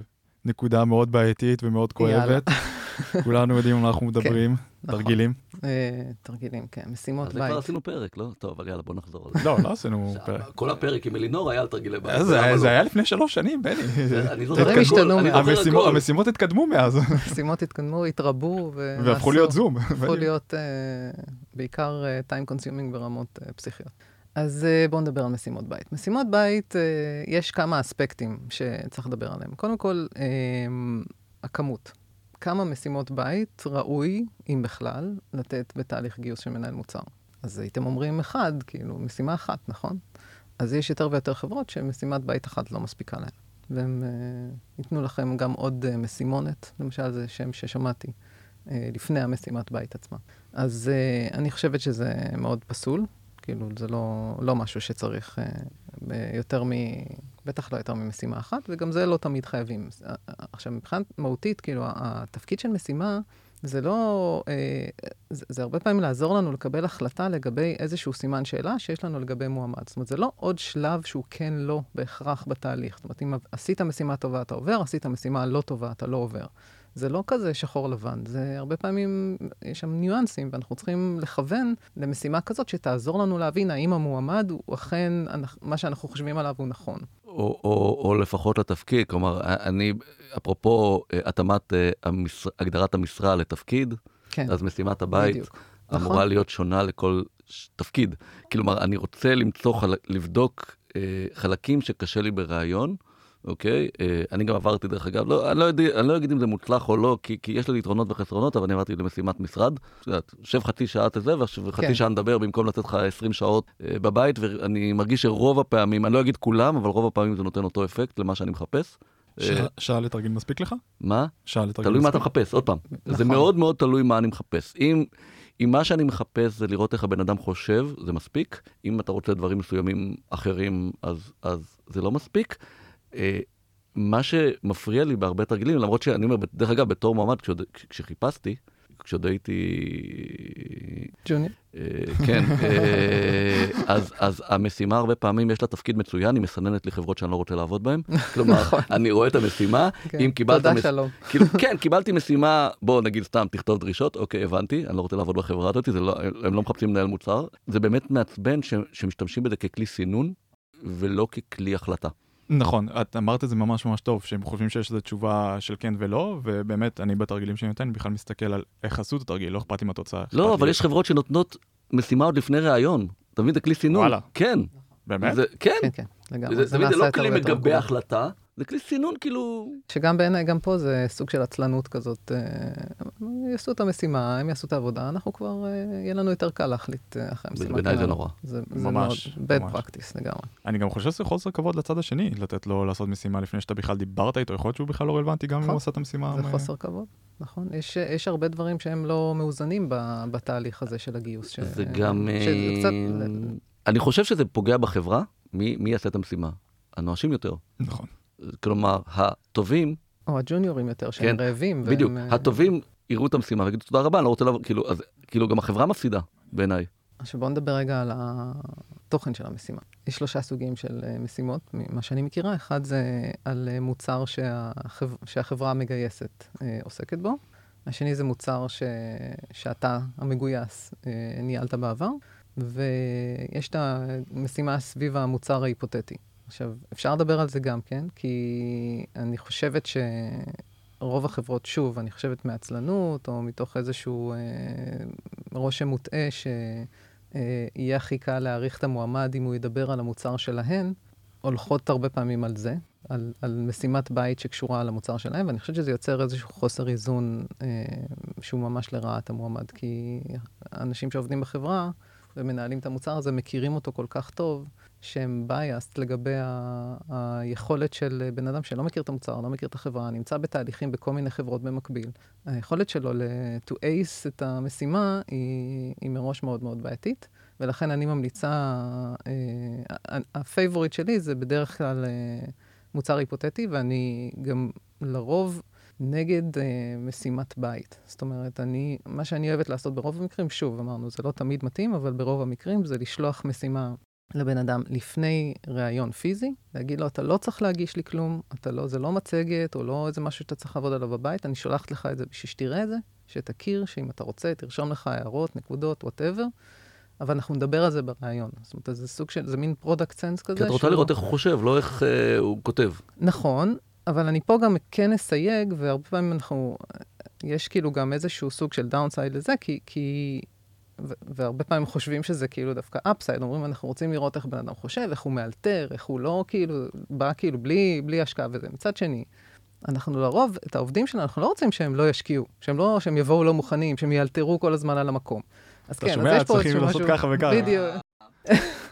נקודה מאוד בעייתית ומאוד יאללה. כואבת. כולנו יודעים על מה אנחנו מדברים, נכון. תרגילים. אה, תרגילים, כן, משימות אז בית. כבר עשינו פרק, לא? טוב, אבל יאללה, בוא נחזור על זה. לא, לא עשינו פרק. כל הפרק עם אלינור היה על תרגילי בית. זה, לא? היה לפני שלוש שנים, בני. אני זוכר דברים השתנו אני מאז. זוכר המשימות. המשימות התקדמו מאז, משימות התקדמו, התרבו. והפכו להיות זום. הפכו להיות uh, בעיקר time consuming ברמות פסיכיות. אז uh, בואו נדבר על משימות בית. משימות בית, uh, יש כמה אספקטים שצריך לדבר עליהם. קודם כל, uh, הכמות. כמה משימות בית ראוי, אם בכלל, לתת בתהליך גיוס של מנהל מוצר. אז הייתם אומרים אחד, כאילו, משימה אחת, נכון? אז יש יותר ויותר חברות שמשימת בית אחת לא מספיקה להן. והם uh, ייתנו לכם גם עוד uh, משימונת, למשל זה שם ששמעתי, uh, לפני המשימת בית עצמה. אז uh, אני חושבת שזה מאוד פסול, כאילו זה לא, לא משהו שצריך ב- יותר מ... בטח לא יותר ממשימה אחת, וגם זה לא תמיד חייבים. Uh, עכשיו, מבחינת מהותית, כאילו, התפקיד של משימה זה לא, אה, זה, זה הרבה פעמים לעזור לנו לקבל החלטה לגבי איזשהו סימן שאלה שיש לנו לגבי מועמד. זאת אומרת, זה לא עוד שלב שהוא כן לא בהכרח בתהליך. זאת אומרת, אם עשית משימה טובה אתה עובר, עשית משימה לא טובה אתה לא עובר. זה לא כזה שחור לבן, זה הרבה פעמים, יש שם ניואנסים, ואנחנו צריכים לכוון למשימה כזאת שתעזור לנו להבין האם המועמד הוא אכן, מה שאנחנו חושבים עליו הוא נכון. או, או, או לפחות לתפקיד, כלומר, אני, אפרופו אה, התאמת אה, המשרה, הגדרת המשרה לתפקיד, כן, אז משימת הבית בדיוק. אמורה נכון. להיות שונה לכל תפקיד. כלומר, אני רוצה למצוא, חל... לבדוק אה, חלקים שקשה לי בראיון, אוקיי? אה, אני גם עברתי, דרך אגב, לא, אני, לא יודע, אני לא אגיד אם זה מוצלח או לא, כי, כי יש לי יתרונות וחסרונות, אבל אני עברתי למשימת משרד. את יושב חצי שעה זה, וחצי כן. שעה נדבר במקום לתת לך 20 שעות אה, בבית, ואני מרגיש שרוב הפעמים, אני לא אגיד כולם, אבל רוב הפעמים זה נותן אותו אפקט למה שאני מחפש. אה, שעה- לתרגיל מספיק לך? מה? שעה לתרגיל תלוי מה אתה מספיק? מחפש, עוד פעם. זה נכון. מאוד מאוד תלוי מה אני מחפש. אם, אם מה שאני מחפש זה לראות איך הבן אדם חושב, זה מספיק. אם אתה רוצה דברים מסוימים אחרים, אז, אז זה לא מספיק. אה, מה שמפריע לי בהרבה תרגילים, למרות שאני אומר, דרך אגב, בתור מועמד, כשעוד, כשחיפשתי, כשעוד הייתי... ג'וניור? אה, כן, אה, אז, אז המשימה הרבה פעמים יש לה תפקיד מצוין, היא מסננת לי חברות שאני לא רוצה לעבוד בהן. כלומר, אני רואה את המשימה, כן. אם קיבלת... תודה, שלום. כאילו, כן, קיבלתי משימה, בוא נגיד סתם, תכתוב דרישות, אוקיי, הבנתי, אני לא רוצה לעבוד בחברה הזאת, לא, הם לא מחפשים מנהל מוצר. זה באמת מעצבן שמשתמשים בזה ככלי סינון, ולא ככלי החלטה. נכון, את אמרת את זה ממש ממש טוב, שהם חושבים שיש איזו תשובה של כן ולא, ובאמת, אני בתרגילים שאני נותן בכלל מסתכל על איך עשו את התרגיל, לא אכפת לי מהתוצאה. אכפת לא, לי- אבל יש חברות שנותנות משימה עוד לפני ראיון. אתה מבין? זה כלי סינון. וואלה. כן. באמת? זה, כן. כן, כן, לגמרי. זה, זה, זה לא כלי מגבה. החלטה, זה כלי סינון כאילו... שגם בעיניי, גם פה זה סוג של עצלנות כזאת. אה, יעשו את המשימה, הם יעשו את העבודה, אנחנו כבר, אה, יהיה לנו יותר קל להחליט אה, אחרי המשימה. בעיניי זה. נורא. זה, זה ממש, מאוד bad ממש. practice לגמרי. אני גם חושב שזה חוסר כבוד לצד השני, לתת לו לעשות משימה לפני שאתה בכלל דיברת איתו, יכול להיות שהוא בכלל לא רלוונטי גם אם נכון. הוא עשה את המשימה. זה מ- חוסר כבוד, נכון? יש, יש הרבה דברים שהם לא מאוזנים ב, בתהליך הזה של הגיוס. ש... זה גם... שזה קצת... אני חושב שזה פוגע בחברה, מי, מי יעשה את המשימה? הנואשים יותר. נכון. כלומר, הטובים, או הג'וניורים יותר, שהם כן, רעבים. בדיוק, והם, הטובים יראו את המשימה ויגידו תודה רבה, אני לא רוצה לעבור, כאילו, אז, כאילו גם החברה מפסידה, בעיניי. עכשיו בואו נדבר רגע על התוכן של המשימה. יש שלושה סוגים של אה, משימות, ממה שאני מכירה. אחד זה על אה, מוצר שהחב... שהחברה המגייסת אה, עוסקת בו. השני זה מוצר ש... שאתה, המגויס, ניהלת בעבר. ויש את המשימה סביב המוצר ההיפותטי. עכשיו, אפשר לדבר על זה גם כן, כי אני חושבת שרוב החברות, שוב, אני חושבת מעצלנות, או מתוך איזשהו אה, רושם מוטעה שיהיה הכי קל להעריך את המועמד אם הוא ידבר על המוצר שלהן, הולכות הרבה פעמים על זה. על, על משימת בית שקשורה למוצר שלהם, ואני חושבת שזה יוצר איזשהו חוסר איזון אה, שהוא ממש לרעת המועמד, כי אנשים שעובדים בחברה ומנהלים את המוצר הזה מכירים אותו כל כך טוב, שהם biased לגבי ה- היכולת של בן אדם שלא מכיר את המוצר, לא מכיר את החברה, נמצא בתהליכים בכל מיני חברות במקביל. היכולת שלו ל- to ace את המשימה היא, היא מראש מאוד מאוד בעייתית, ולכן אני ממליצה, אה, ה favorite שלי זה בדרך כלל אה, מוצר היפותטי, ואני גם לרוב... נגד אה, משימת בית. זאת אומרת, אני, מה שאני אוהבת לעשות ברוב המקרים, שוב, אמרנו, זה לא תמיד מתאים, אבל ברוב המקרים זה לשלוח משימה לבן אדם לפני ראיון פיזי, להגיד לו, אתה לא צריך להגיש לי כלום, אתה לא, זה לא מצגת או לא איזה משהו שאתה צריך לעבוד עליו בבית, אני שולחת לך את זה בשביל שתראה את זה, שתכיר, שאם אתה רוצה, תרשום לך הערות, נקודות, whatever, אבל אנחנו נדבר על זה בראיון. זאת אומרת, זה סוג של, זה מין product sense כזה. כי את רוצה שהוא- לראות איך הוא חושב, לא איך אה, הוא כותב. נכון, אבל אני פה גם כן אסייג, והרבה פעמים אנחנו, יש כאילו גם איזשהו סוג של downside לזה, כי, כי והרבה פעמים חושבים שזה כאילו דווקא upside, אומרים, אנחנו רוצים לראות איך בן אדם חושב, איך הוא מאלתר, איך הוא לא כאילו, בא כאילו בלי, בלי השקעה וזה. מצד שני, אנחנו לרוב, את העובדים שלנו, אנחנו לא רוצים שהם לא ישקיעו, שהם לא, שהם יבואו לא מוכנים, שהם יאלתרו כל הזמן על המקום. אז אתה כן, שומע? אז יש פה צריכים איזשהו לעשות משהו... ככה וככה. בדיוק.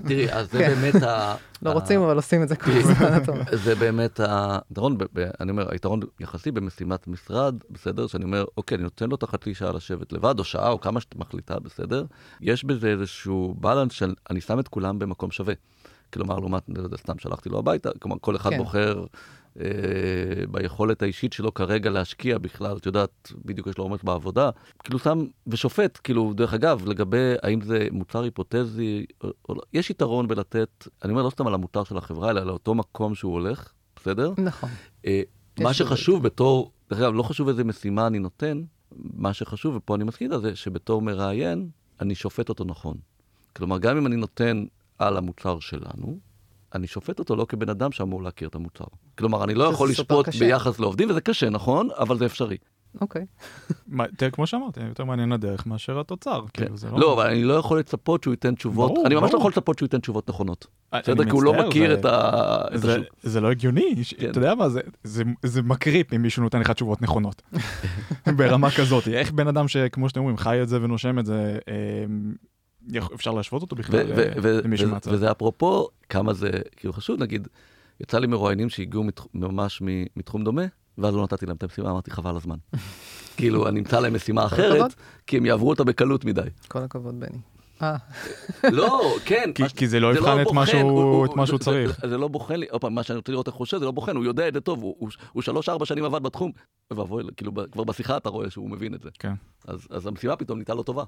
תראי, אז זה כן. באמת ה... לא ה- רוצים, אבל עושים את זה כל הזמן. זה באמת היתרון, ב- ב- אני אומר, היתרון יחסי במשימת משרד, בסדר? שאני אומר, אוקיי, אני נותן לו את החצי שעה לשבת לבד, או שעה, או כמה שאת מחליטה, בסדר? יש בזה איזשהו בלנס שאני שם את כולם במקום שווה. כלומר, לעומת, לא סתם שלחתי לו הביתה, כלומר, כל אחד כן. בוחר ביכולת האישית שלו כרגע להשקיע בכלל, את יודעת, בדיוק יש לו עומס בעבודה. כאילו שם ושופט, כאילו, דרך אגב, לגבי האם זה מוצר היפותזי או, או לא, יש יתרון בלתת, אני אומר לא סתם על המוצר של החברה, אלא לאותו מקום שהוא הולך, בסדר? נכון. אה, מה. שחשוב בתור, דרך אגב, לא חשוב איזה משימה אני נותן, מה שחשוב, ופה אני מסכים על זה, שבתור מראיין, אני שופט אותו נכון. כלומר, גם אם אני נותן על המוצר שלנו, אני שופט אותו לא כבן אדם שאמור להכיר את המוצר. כלומר, אני לא יכול לשפוט קשה. ביחס לעובדים, וזה קשה, נכון? אבל זה אפשרי. אוקיי. מה, תראה, כמו שאמרתי, יותר מעניין הדרך מאשר התוצר. כן. כאילו, זה לא, אבל אני לא יכול לצפות שהוא ייתן תשובות, ברור, אני ממש לא. יכול לצפות שהוא ייתן תשובות נכונות. אני בסדר? כי הוא לא מכיר זה- את ה- את זה, השוק. זה לא הגיוני, ש- כן. אתה יודע מה, זה, זה, זה מקריפ אם מישהו נותן לך תשובות נכונות. ברמה כזאת, איך בן אדם שכמו שאתם אומרים, חי את זה ונושם את זה, אה, אפשר להשוות אותו בכלל ו- ו- למישהו ו- מהצד. וזה אפרופו כמה זה כאילו חשוב, נגיד, יצא לי מרואיינים שהגיעו ממש מ- מתחום דומה, ואז לא נתתי להם את המשימה, אמרתי חבל הזמן. כאילו, אני אמצא להם משימה אחרת. כי הם יעברו אותה בקלות מדי. כל הכבוד, בני. אה, לא, כן. כי- כי זה לא יבחן את מה שהוא- הוא- את מה שהוא זה- צריך. זה- זה לא בוחן לי, עוד פעם, מה שאני רוצה לראות איך הוא חושב, זה לא בוחן, הוא יודע את זה טוב, הוא- שלוש-ארבע שנים עבד בתחום, ואבוי, כאילו, כבר בשיחה אתה רואה שהוא מבין את זה. כן. אז אז המשימה פתאום נהייתה לא טובה.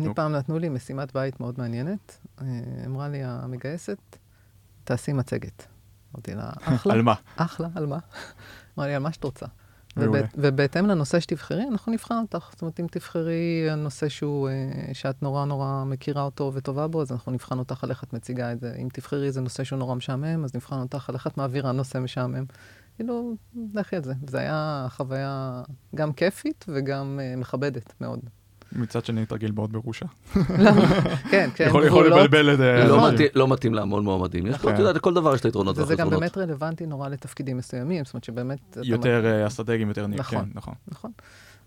אני נו. פעם נתנו לי משימת בית מאוד מעניינת. אה, אמרה לי המגייסת, תעשי מצגת. אמרתי לה, אחלה, על מה? אחלה, על מה? אמרה לי, על מה שאת רוצה. ובהת- ובהתאם לנושא שתבחרי, אנחנו נבחן אותך. זאת אומרת, אם תבחרי נושא שהוא, אה, שאת נורא נורא מכירה אותו וטובה בו, אז אנחנו נבחן אותך על איך את מציגה את זה. אם תבחרי איזה נושא שהוא נורא משעמם, אז נבחן אותך על איך את מעבירה נושא משעמם. כאילו, לכי על זה. זו הייתה חוויה גם כיפית וגם אה, מכבדת מאוד. מצד שני, תרגיל מאוד מרושע. כן, כן, יכול. לבלבל את אה, לא. מתאים- לא מתאים להמון מועמדים. יש פה, נכון. אתה יודע, לכל דבר יש את היתרונות וזה גם והחסרונות. באמת רלוונטי נורא לתפקידים מסוימים, זאת אומרת שבאמת... יותר אה, אסטרטגיים, יותר נהיים. נכון. כן, נכון. נכון.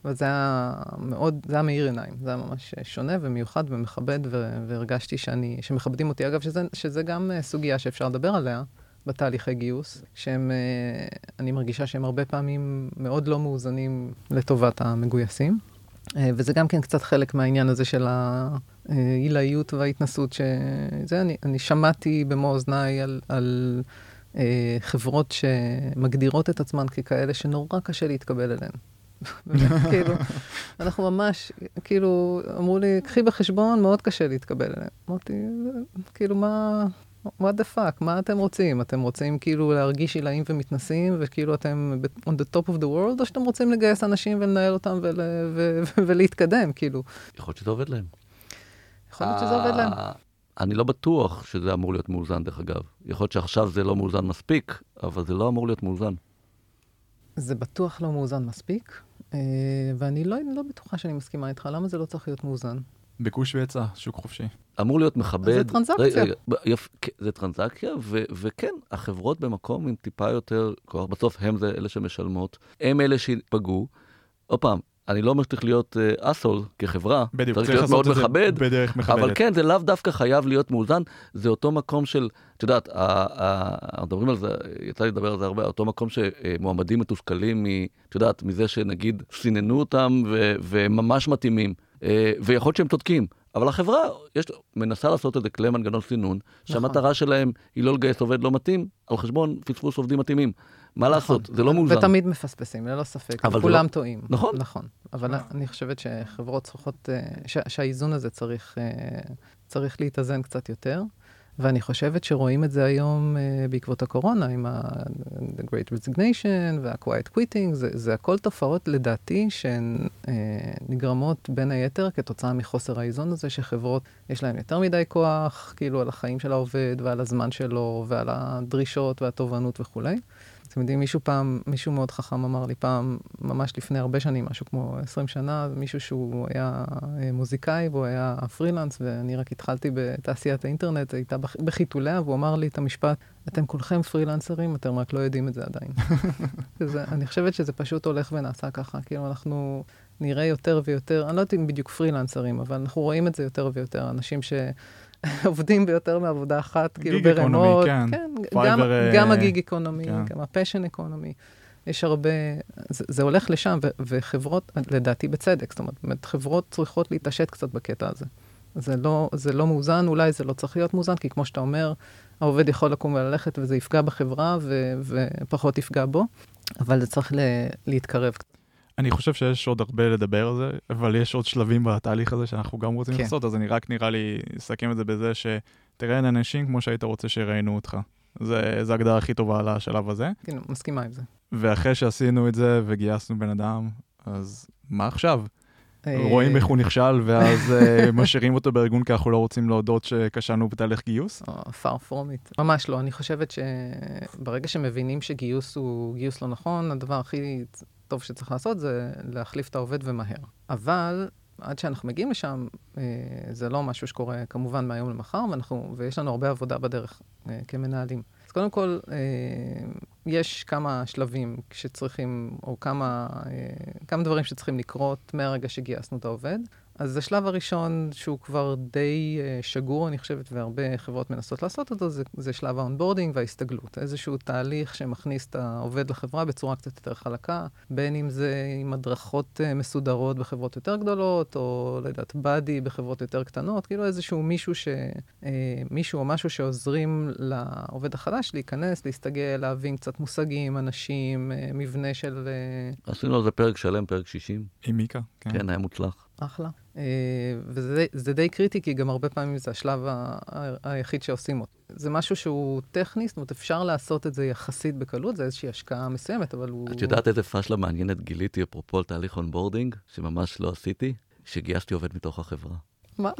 אבל זה היה מאוד, זה היה מאיר עיניים, זה היה ממש שונה ומיוחד ומכבד, והרגשתי שאני, שמכבדים אותי. אגב, שזה, שזה גם אה, סוגיה שאפשר לדבר עליה בתהליכי גיוס, שהם, אני מרגישה שהם הרבה פעמים מאוד לא מאוזנים לטובת המגויסים. אה, וזה גם כן קצת חלק מהעניין הזה של העילאיות וההתנסות, שזה, אני, אני שמעתי במו אוזניי על, על אה, חברות שמגדירות את עצמן ככאלה שנורא קשה להתקבל אליהן. כאילו, אנחנו ממש, כאילו, אמרו לי, קחי בחשבון, מאוד קשה להתקבל אליהם. אמרתי, כאילו, מה, what the fuck, מה אתם רוצים? אתם רוצים כאילו להרגיש עילאים ומתנסים, וכאילו אתם on the top of the world, או שאתם רוצים לגייס אנשים ולנהל אותם ול, ו, ו, ולהתקדם, כאילו. יכול להיות שזה עובד להם. יכול להיות שזה עובד להם. אה, אני לא בטוח שזה אמור להיות מאוזן, דרך אגב. יכול להיות שעכשיו זה לא מאוזן מספיק, אבל זה לא אמור להיות מאוזן. זה בטוח לא מאוזן מספיק, אה, ואני לא, לא בטוחה שאני מסכימה איתך, למה זה לא צריך להיות מאוזן? ביקוש והיצע, שוק חופשי. אמור להיות מכבד. זה טרנזקציה. רגע, יפ, כן, זה טרנזקציה, ו, וכן, החברות במקום עם טיפה יותר כוח, בסוף הם זה אלה שמשלמות, הם אלה שייפגעו. עוד פעם, אני לא אומר שצריך להיות אסול כחברה, בדיוק, צריך להיות מאוד מכבד, בדרך מכבדת. אבל כן, זה לאו דווקא חייב להיות מאוזן, זה אותו מקום של, את יודעת, אנחנו מדברים על זה, יצא לי לדבר על זה הרבה, אותו מקום שמועמדים מתוסכלים, את יודעת, מזה שנגיד סיננו אותם ו- וממש מתאימים, אה, ויכול להיות שהם צודקים, אבל החברה יש, מנסה לעשות איזה כלי מנגנון סינון, שהמטרה שלהם היא לא לגייס עובד לא מתאים, על חשבון פספוס עובדים מתאימים. מה לעשות, זה לא מאוזן. נכון. ותמיד מפספסים, ללא ספק. זה כולם לא- טועים. נכון. נכון. אבל אני חושבת שחברות צריכות, אה, ש- שהאיזון הזה צריך, אה, צריך להתאזן קצת יותר. ואני חושבת שרואים את זה היום uh, בעקבות הקורונה, עם ה-The Great Resignation וה-Quiet Quitting, זה, זה הכל תופעות לדעתי שהן uh, נגרמות בין היתר כתוצאה מחוסר האיזון הזה, שחברות, יש להן יותר מדי כוח, כאילו, על החיים של העובד ועל הזמן שלו ועל הדרישות והתובענות וכולי. אתם יודעים, מישהו פעם, מישהו מאוד חכם אמר לי פעם, ממש לפני הרבה שנים, משהו כמו 20 שנה, מישהו שהוא היה אה, מוזיקאי והוא היה פרילנס, ואני רק התחלתי בתעשיית האינטרנט, זה הייתה בח- בחיתוליה, והוא אמר לי את המשפט, אתם כולכם פרילנסרים, אתם רק לא יודעים את זה עדיין. וזה, אני חושבת שזה פשוט הולך ונעשה ככה, כאילו אנחנו נראה יותר ויותר, אני לא יודעת אם בדיוק פרילנסרים, אבל אנחנו רואים את זה יותר ויותר, אנשים ש... עובדים ביותר מעבודה אחת, כאילו גיג אקונומי, ברמות, כן. כן, גם, אה, גם ה gig economy, כן. גם ה passion economy. יש הרבה, זה, זה הולך לשם, ו, וחברות, לדעתי בצדק, זאת אומרת, באמת, חברות צריכות להתעשת קצת בקטע הזה. זה לא, זה לא מאוזן, אולי זה לא צריך להיות מאוזן, כי כמו שאתה אומר, העובד יכול לקום וללכת וזה יפגע בחברה ו, ופחות יפגע בו, אבל זה צריך ל, להתקרב קצת. אני חושב שיש עוד הרבה לדבר על זה, אבל יש עוד שלבים בתהליך הזה שאנחנו גם רוצים כן. לעשות, אז אני רק נראה לי אסכם את זה בזה שתראיין אנשים כמו שהיית רוצה שיראיינו אותך. זה, זה ההגדרה הכי טובה לשלב הזה. כאילו, מסכימה עם זה. ואחרי שעשינו את זה וגייסנו בן אדם, אז מה עכשיו? אה, רואים איך הוא נכשל ואז אה, משאירים אותו בארגון כי אנחנו לא רוצים להודות שכשלנו בתהליך גיוס? או far from it. ממש לא. אני חושבת שברגע שמבינים שגיוס הוא גיוס לא נכון, הדבר הכי טוב שצריך לעשות זה להחליף את העובד ומהר. אבל עד שאנחנו מגיעים לשם, אה, זה לא משהו שקורה כמובן מהיום למחר, ואנחנו, ויש לנו הרבה עבודה בדרך אה, כמנהלים. אז קודם כל, אה, יש כמה שלבים שצריכים, או כמה, כמה דברים שצריכים לקרות מהרגע שגייסנו את העובד. אז השלב הראשון, שהוא כבר די אה, שגור, אני חושבת, והרבה חברות מנסות לעשות אותו, זה, זה שלב ה onboarding וההסתגלות. איזשהו תהליך שמכניס את העובד לחברה בצורה קצת יותר חלקה, בין אם זה עם הדרכות אה, מסודרות בחברות יותר גדולות, או, לא יודעת, buddy בחברות יותר קטנות, כאילו איזשהו מישהו, ש, אה, מישהו או משהו שעוזרים לעובד החדש להיכנס, להסתגל, להבין קצת מושגים, אנשים, מבנה של... עשינו על זה פרק שלם, פרק 60. עם מיקה, כן. כן, היה מוצלח. אחלה. אה, וזה די- קריטי, כי גם הרבה פעמים זה השלב היחיד שעושים אותו. זה משהו שהוא טכני, זאת אומרת, אפשר לעשות את זה יחסית בקלות, זה איזושהי השקעה מסוימת, אבל הוא... את יודעת איזה פאשלה מעניינת גיליתי אפרופו תהליך onboarding, שממש לא עשיתי? שגייסתי עובד מתוך החברה. מה?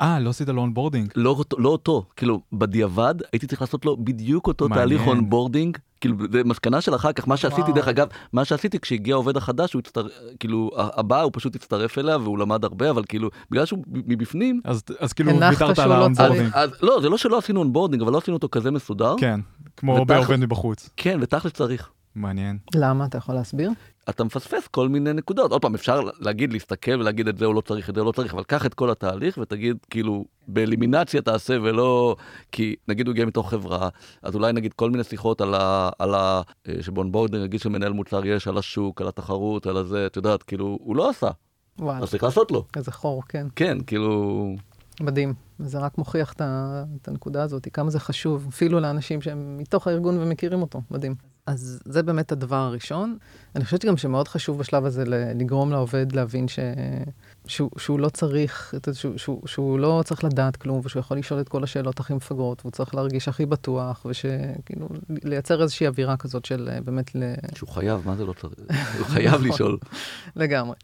אה, לא עשית לו onboarding? לא, לא אותו, כאילו, בדיעבד הייתי צריך לעשות לו בדיוק אותו מעניין. תהליך onboarding, כאילו, זה מסקנה של אחר כך, מה שעשיתי, וואו. דרך אגב, מה שעשיתי כשהגיע העובד החדש, הוא הצטר... כאילו, הבא הוא פשוט הצטרף אליה והוא למד הרבה, אבל כאילו, בגלל שהוא מבפנים, אז, אז כאילו ויתרת על לא ה onboarding. אז, אז לא, זה לא שלא עשינו onboarding, אבל לא עשינו אותו כזה מסודר. כן, כמו ותכל'ס- בעובד מבחוץ. כן, ותכל'ס צריך. מעניין. למה? אתה יכול להסביר? אתה מפספס כל מיני נקודות. עוד פעם, אפשר להגיד, להסתכל ולהגיד את זה הוא לא צריך, את זה הוא לא צריך, אבל קח את כל התהליך ותגיד, כאילו, באלימינציה תעשה ולא... כי נגיד הוא הגיע מתוך חברה, אז אולי נגיד כל מיני שיחות על ה... על ה... אה, שבאונבורדינג נגיד שמנהל מוצר יש על השוק, על התחרות, על הזה, את יודעת, כאילו, הוא לא עשה, וואלה, אז צריך לעשות לו. איזה חור, כן. כן, כאילו... מדהים. וזה רק מוכיח את הנקודה הזאת, כמה זה חשוב, אפילו לאנשים שהם מתוך הארגון ומכירים אותו, מדהים. אז זה באמת הדבר הראשון. אני חושבת גם שמאוד חשוב בשלב הזה לגרום לעובד להבין ש... שהוא, שהוא לא צריך, שהוא, שהוא, שהוא לא צריך לדעת כלום, ושהוא יכול לשאול את כל השאלות הכי מפגרות, והוא צריך להרגיש הכי בטוח, ושכאילו, לייצר איזושהי אווירה כזאת של אה, באמת ל... שהוא חייב, מה זה לא צריך? הוא חייב נכון. לשאול. לגמרי.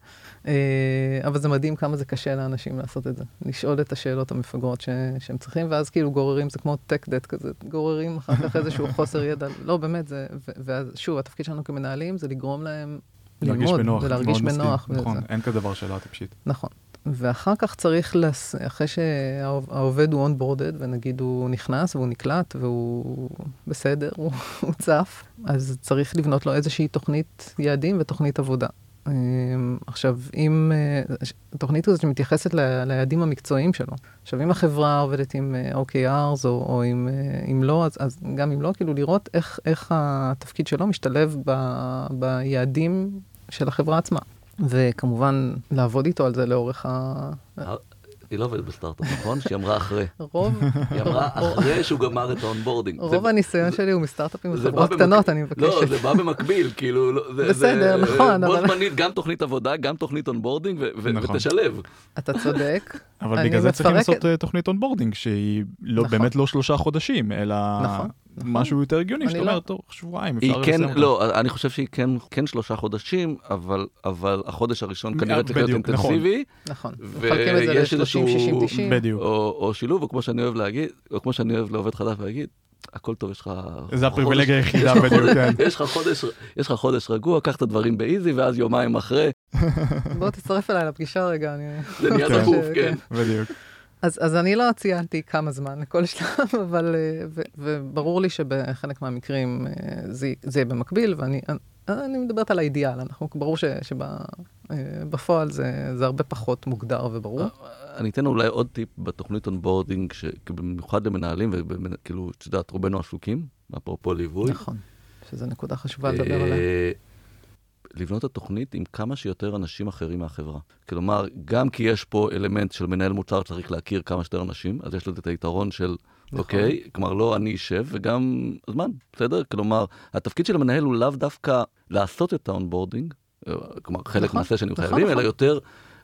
אה, אבל זה מדהים כמה זה קשה לאנשים לעשות את זה. לשאול את השאלות המפגרות ש... שהם צריכים, ואז כאילו גוררים, זה כמו tech debt כזה, גוררים אחר כך איזשהו חוסר ידע. לא, באמת, זה... ואז שוב, התפקיד שלנו כמנהלים זה לגרום להם ללמוד, בנוח. ולהרגיש מסכים. בנוח. נכון, וזה. אין כזה דבר שאלה טיפשית. נכון. ואחר כך צריך, לס... אחרי שהעובד הוא אונבורדד, ונגיד הוא נכנס והוא נקלט והוא בסדר, הוא צף, אז צריך לבנות לו איזושהי תוכנית יעדים ותוכנית עבודה. אמ, עכשיו, אם, אה, התוכנית הזאת שמתייחסת ליעדים המקצועיים שלו. עכשיו, אם החברה עובדת עם אה, OKRs או, או אם, אה, אם לא, אז, אז גם אם לא, כאילו לראות איך, איך התפקיד שלו משתלב ב, ביעדים של החברה עצמה. וכמובן, לעבוד איתו על זה לאורך ה... היא לא עובדת בסטארט-אפ, נכון? שהיא אמרה אחרי. רוב... היא אמרה אחרי שהוא גמר את ה onboarding. רוב הניסיון שלי הוא מסטארט-אפים וחברות קטנות, אני מבקשת. לא, זה בא במקביל, כאילו... לא, בסדר, נכון, אבל... בו זמנית גם תוכנית עבודה, גם תוכנית onboarding, נכון. ותשלב. אתה צודק. אבל בגלל זה צריכים לעשות אה, תוכנית onboarding, שהיא לא- נכון. באמת לא שלושה חודשים, אלא... נכון. נכון. משהו יותר הגיוני, שאתה אומר, לא- תוך שבועיים אפשר לסיים אותה. לא, אני חושב שהיא כן, כן שלושה חודשים, אבל, אבל החודש הראשון כנראה צריך להיות אינטנסיבי. נכון, מחלקים את זה ל-30, 60, 90. בדיוק. או, או שילוב, או כמו שאני אוהב להגיד, או כמו שאני אוהב לעובד חדש להגיד, הכל טוב, יש לך... זה הפריבילגיה היחידה בדיוק, כן. יש לך חודש רגוע, קח את הדברים באיזי, ואז יומיים אחרי. בוא תצטרף אליי לפגישה רגע. זה נהיה דחוף, כן. בדיוק. אז, אז אני לא ציינתי כמה זמן לכל שלב, אבל, אה, ו, וברור לי שבחלק מהמקרים אה, זה, זה יהיה במקביל, ואני אני מדברת על האידיאל, אנחנו, ברור שבפועל אה, זה, זה הרבה פחות מוגדר וברור. אני אתן אולי עוד טיפ בתוכנית onboarding, במיוחד למנהלים, וכאילו, את יודעת, רובנו עסוקים, אפרופו ליווי. נכון, שזו נקודה חשובה לדבר עליה. לבנות את התוכנית עם כמה שיותר אנשים אחרים מהחברה. כלומר, גם כי יש פה אלמנט של מנהל מוצר צריך להכיר כמה שיותר אנשים, אז יש לזה את היתרון של, נכון. אוקיי, כלומר, לא אני אשב, וגם הזמן, בסדר? כלומר, התפקיד של המנהל הוא לאו דווקא לעשות את ה onboarding, אה, כלומר, חלק נכון, מהסשנים נכון, חייבים, נכון. אלא יותר...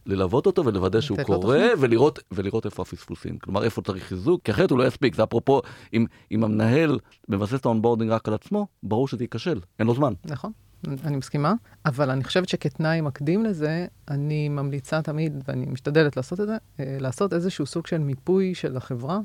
ללוות אותו ולוודא שהוא קורה, ולראות, ולראות איפה הפספוסים. כלומר, איפה צריך חיזוק, כי אחרת הוא לא יספיק. זה אפרופו, אם, אם המנהל מבסס את ה onboarding רק על עצמו, ברור שזה ייכשל, אין לו זמן. נכון. אני מסכימה, אבל אני חושבת שכתנאי מקדים לזה, אני ממליצה תמיד, ואני משתדלת לעשות את זה, אה, לעשות איזשהו סוג של מיפוי של החברה,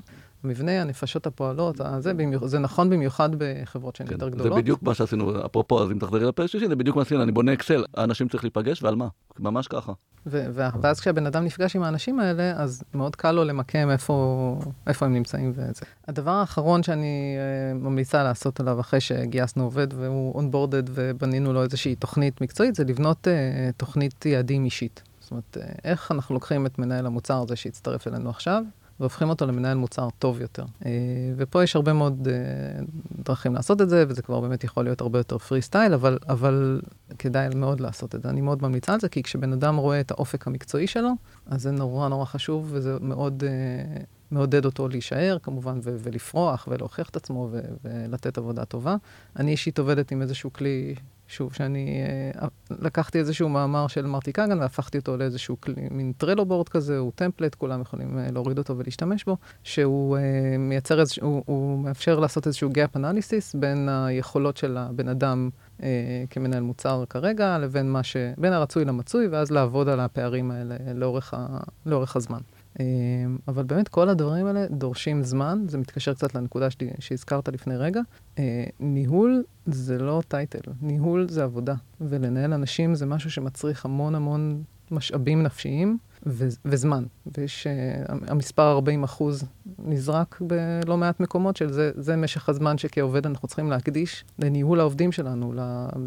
מבנה, הנפשות הפועלות, זה, במיוח, זה נכון במיוחד בחברות שהן כן, יותר גדולות. זה בדיוק מה שעשינו, אפרופו, אז אם תחזרי לפרק שלישי, זה בדיוק מה שעשינו, אני בונה אקסל, האנשים צריך להיפגש ועל מה, ממש ככה. ו- ואז כשהבן אדם נפגש עם האנשים האלה, אז מאוד קל לו למקם איפה, איפה הם נמצאים וזה. הדבר האחרון שאני uh, ממליצה לעשות עליו אחרי שגייסנו עובד והוא אונבורדד ובנינו לו איזושהי תוכנית מקצועית, זה לבנות uh, תוכנית יעדים אישית. זאת אומרת, uh, איך אנחנו לוקחים את מנהל המוצר הזה שהצטרף אלינו עכשיו, והופכים אותו למנהל מוצר טוב יותר. אה, ופה יש הרבה מאוד אה, דרכים לעשות את זה, וזה כבר באמת יכול להיות הרבה יותר פרי סטייל, אבל, אבל כדאי מאוד לעשות את זה. אני מאוד ממליצה על זה, כי כשבן אדם רואה את האופק המקצועי שלו, אז זה נורא נורא חשוב, וזה מאוד אה, מעודד אותו להישאר, כמובן, ו- ולפרוח ולהוכיח את עצמו ו- ולתת עבודה טובה. אני אישית עובדת עם איזשהו כלי שוב, שאני uh, לקחתי איזשהו מאמר של מרטי קאגן והפכתי אותו לאיזשהו כלי, מין טרלו בורד כזה, הוא טמפלט, כולם יכולים uh, להוריד אותו ולהשתמש בו, שהוא uh, מייצר איזשהו, הוא, הוא מאפשר לעשות איזשהו gap analysis בין היכולות של הבן אדם uh, כמנהל מוצר כרגע, לבין מה ש... בין הרצוי למצוי, ואז לעבוד על הפערים האלה לאורך, ה, לאורך הזמן. אמ, אבל באמת כל הדברים האלה דורשים זמן, זה מתקשר קצת לנקודה שלי, שהזכרת לפני רגע. אה, ניהול זה לא טייטל, ניהול זה עבודה, ולנהל אנשים זה משהו שמצריך המון המון משאבים נפשיים ו- וזמן. ויש, אה, המספר 40 אחוז נזרק בלא מעט מקומות של זה, זה משך הזמן שכעובד אנחנו צריכים להקדיש לניהול העובדים שלנו,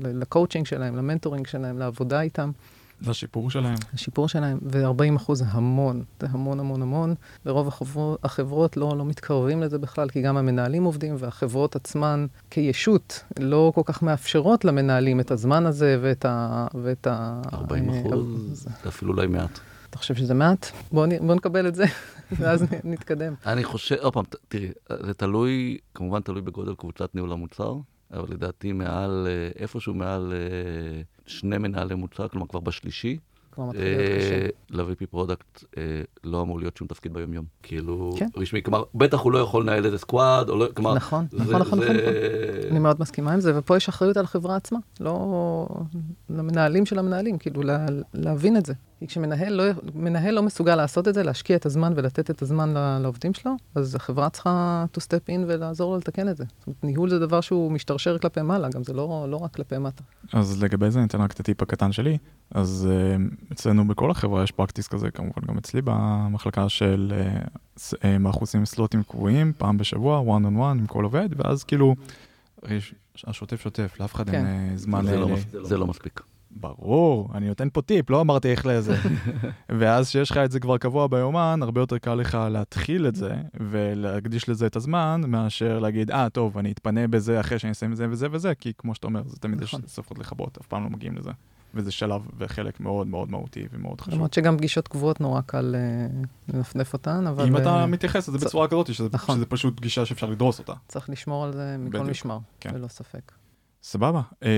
לקואוצ'ינג שלהם, ל mentoring שלהם, לעבודה איתם. לשיפור שלהם. השיפור שלהם, ו-40 אחוז זה המון, זה המון המון המון. ורוב החברות, החברות לא, לא מתקרבים לזה בכלל, כי גם המנהלים עובדים, והחברות עצמן כישות לא כל כך מאפשרות למנהלים את הזמן הזה ואת ה... ואת ה 40 אה, אחוז, זה אפילו אולי מעט. אתה חושב שזה מעט? בוא, בוא נקבל את זה, ואז נתקדם. אני חושב, עוד פעם, תראי, זה תלוי, כמובן תלוי בגודל קבוצת ניהול המוצר, אבל לדעתי מעל, אה, איפשהו מעל אה, שני מנהלי מוצר, כלומר כבר בשלישי. כבר מתחיל להיות קשה. אה, ל-VP product לא אמור להיות שום תפקיד ביומיום. כאילו, כן. רשמי, כלומר, בטח הוא לא יכול לנהל איזה squad, או לא, כלומר... נכון, זה, נכון, נכון, זה... נכון, נכון. אני מאוד מסכימה עם זה, ופה יש אחריות על החברה עצמה, לא למנהלים של המנהלים, כאילו, לה, להבין את זה. כי כשמנהל לא, מנהל לא מסוגל לעשות את זה, להשקיע את הזמן ולתת את הזמן לעובדים שלו, אז החברה צריכה to step in ולעזור לו לתקן את זה. זאת אומרת, ניהול זה דבר שהוא משתרשר כלפי מעלה, גם זה לא, לא רק כלפי מטה. אז לגבי זה אני אתן רק את הטיפ הקטן שלי. אז uh, אצלנו בכל החברה יש פרקטיס כזה, כמובן גם אצלי במחלקה של uh, אנחנו עושים סלוטים קבועים, פעם בשבוע, one on one עם כל עובד, ואז כאילו, השוטף שוטף, לאף אחד כן. אין uh, זמן... זה, לא, זה לא מספיק. ברור, אני נותן פה טיפ, לא אמרתי איך לזה. ואז שיש לך את זה כבר קבוע ביומן, הרבה יותר קל לך להתחיל את זה ולהקדיש לזה את הזמן, מאשר להגיד, אה, טוב, אני אתפנה בזה אחרי שאני אסיים את זה וזה וזה, כי כמו שאתה אומר, זה תמיד יש נכון. סופות לכבות, אף פעם לא מגיעים לזה. וזה שלב וחלק מאוד מאוד מהותי ומאוד חשוב. למרות שגם פגישות קבועות נורא קל אה, לנפנף אותן, אבל אם אתה אה, מתייחס לזה בצורה כזאת, שזה נכון. פשוט גישה שאפשר לדרוס אותה. צריך לשמור על זה מכל. משמר, כן. ללא ספק. סבבה. אה,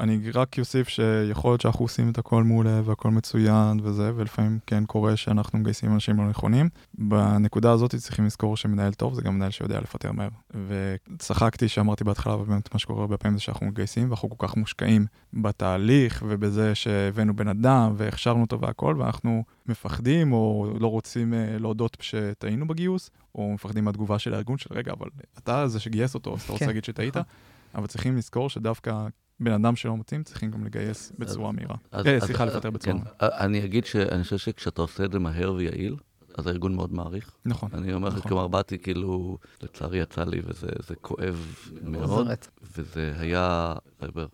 אני רק אוסיף שיכול להיות שאנחנו עושים את הכל מעולה והכל מצוין וזה, ולפעמים כן קורה שאנחנו מגייסים אנשים לא נכונים. בנקודה הזאת צריכים לזכור שמנהל טוב זה גם מנהל שיודע לפטר מהר. וצחקתי שאמרתי בהתחלה, אבל באמת מה שקורה הרבה פעמים זה שאנחנו מגייסים ואנחנו כל כך מושקעים בתהליך ובזה שהבאנו בן אדם והכשרנו אותו והכל, ואנחנו מפחדים או לא רוצים אה, להודות שטעינו בגיוס, או מפחדים מהתגובה של הארגון של רגע, אבל אתה זה שגייס אותו, אז אתה רוצה כן. להגיד שטעית? אבל צריכים לזכור שדווקא בן אדם שלא מתאים, צריכים גם לגייס בצורה מהירה. אה, סליחה, אז- לפטר בצורה מהירה. אני אגיד שאני חושב שכשאתה עושה את זה מהר ויעיל, אז הארגון מאוד מעריך. נכון. אני אומר לך, נכון. כלומר, באתי כאילו, לצערי יצא לי, וזה זה כואב מאוד, עוזרת. וזה היה,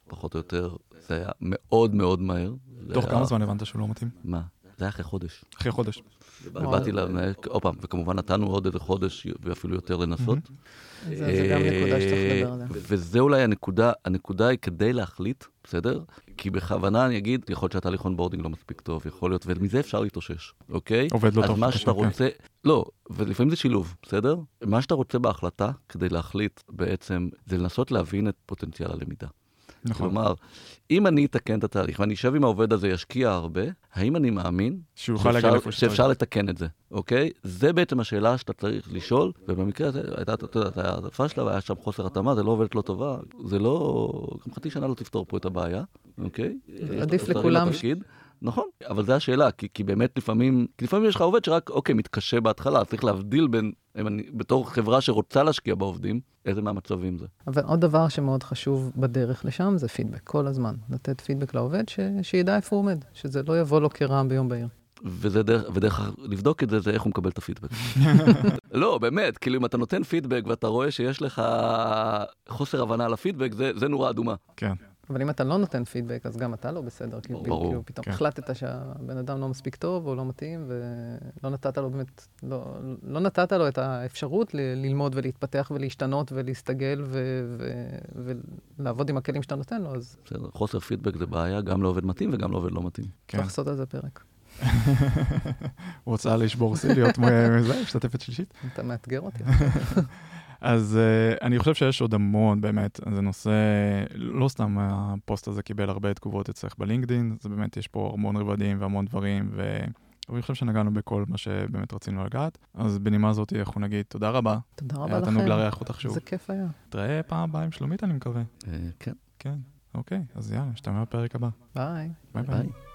פחות או יותר, זה היה מאוד מאוד מהר. תוך היה- כמה זמן הבנת שהוא לא מתאים? מה? זה היה אחרי חודש. אחרי חודש. ובאתי למנהל, עוד פעם, וכמובן נתנו עוד איזה חודש ואפילו יותר לנסות. זה גם נקודה שצריך לדבר עליה. אה, וזה אולי הנקודה, הנקודה היא כדי להחליט, בסדר? כי בכוונה אני אגיד, יכול להיות שהתהליך onboarding לא מספיק טוב, יכול להיות, ומזה אפשר להתאושש, אוקיי? עובד לא אז טוב. מה קשה, שאתה. רוצה, לא, ולפעמים זה שילוב, בסדר? מה שאתה רוצה בהחלטה, כדי להחליט בעצם, זה לנסות להבין את פוטנציאל הלמידה. נכון. כלומר, אם אני אתקן את התהליך ואני אשב עם העובד הזה, ישקיע הרבה, האם אני מאמין שהוא יוכל להגיע שאפשר. שאפשר לתקן את זה, אוקיי? זה בעצם השאלה שאתה צריך לשאול, ובמקרה הזה, הייתה, אתה יודע, העדפה שלה והיה שם חוסר התאמה, זה לא עובדת לא טובה, זה לא... גם חצי שנה לא תפתור פה את הבעיה, אוקיי? עדיף לכולם. נכון, אבל זו השאלה, כי, כי באמת לפעמים, כי לפעמים יש לך עובד שרק, אוקיי, מתקשה בהתחלה, צריך להבדיל בין, אם אני, בתור חברה שרוצה להשקיע בעובדים, איזה מהמצבים זה. אבל עוד דבר שמאוד חשוב בדרך לשם זה פידבק, כל הזמן. לתת פידבק לעובד, ש... שידע איפה הוא עומד, שזה לא יבוא לו כרעם ביום בהיר. וזה דרך, ודרך לבדוק את זה, זה איך הוא מקבל את הפידבק. לא, באמת, כאילו אם אתה נותן פידבק ואתה רואה שיש לך חוסר הבנה על הפידבק, זה, זה נורה אדומה. כן. אבל אם אתה לא נותן פידבק, אז גם אתה לא בסדר. כי ברור, כאילו פתאום כן. החלטת שהבן אדם לא מספיק טוב או לא מתאים, ולא נתת לו באמת, לא, לא נתת לו את האפשרות ל- ללמוד ולהתפתח ולהשתנות ולהסתגל ו- ו- ולעבוד עם הכלים שאתה נותן לו, אז בסדר, חוסר פידבק זה בעיה גם לעובד מתאים וגם לעובד לא מתאים. כן. צריך לעשות על זה פרק. רוצה לשבור שיא, להיות משתתפת שלישית. אתה מאתגר אותי. אז אה, אני חושב שיש עוד המון, באמת, זה נושא, לא סתם הפוסט הזה קיבל הרבה תגובות אצלך בלינקדין, זה באמת, יש פה המון רבדים והמון דברים, ו... ואני חושב שנגענו בכל מה שבאמת רצינו לגעת. אז בנימה הזאת אנחנו נגיד תודה רבה. תודה רבה היה לכם. תענוג לארח אותך שוב. איזה כיף היה. נתראה פעם הבאה עם שלומית, אני מקווה. אה, כן, כן, אוקיי, אז יאללה, נשתמע בפרק הבא. ביי ביי. ביי.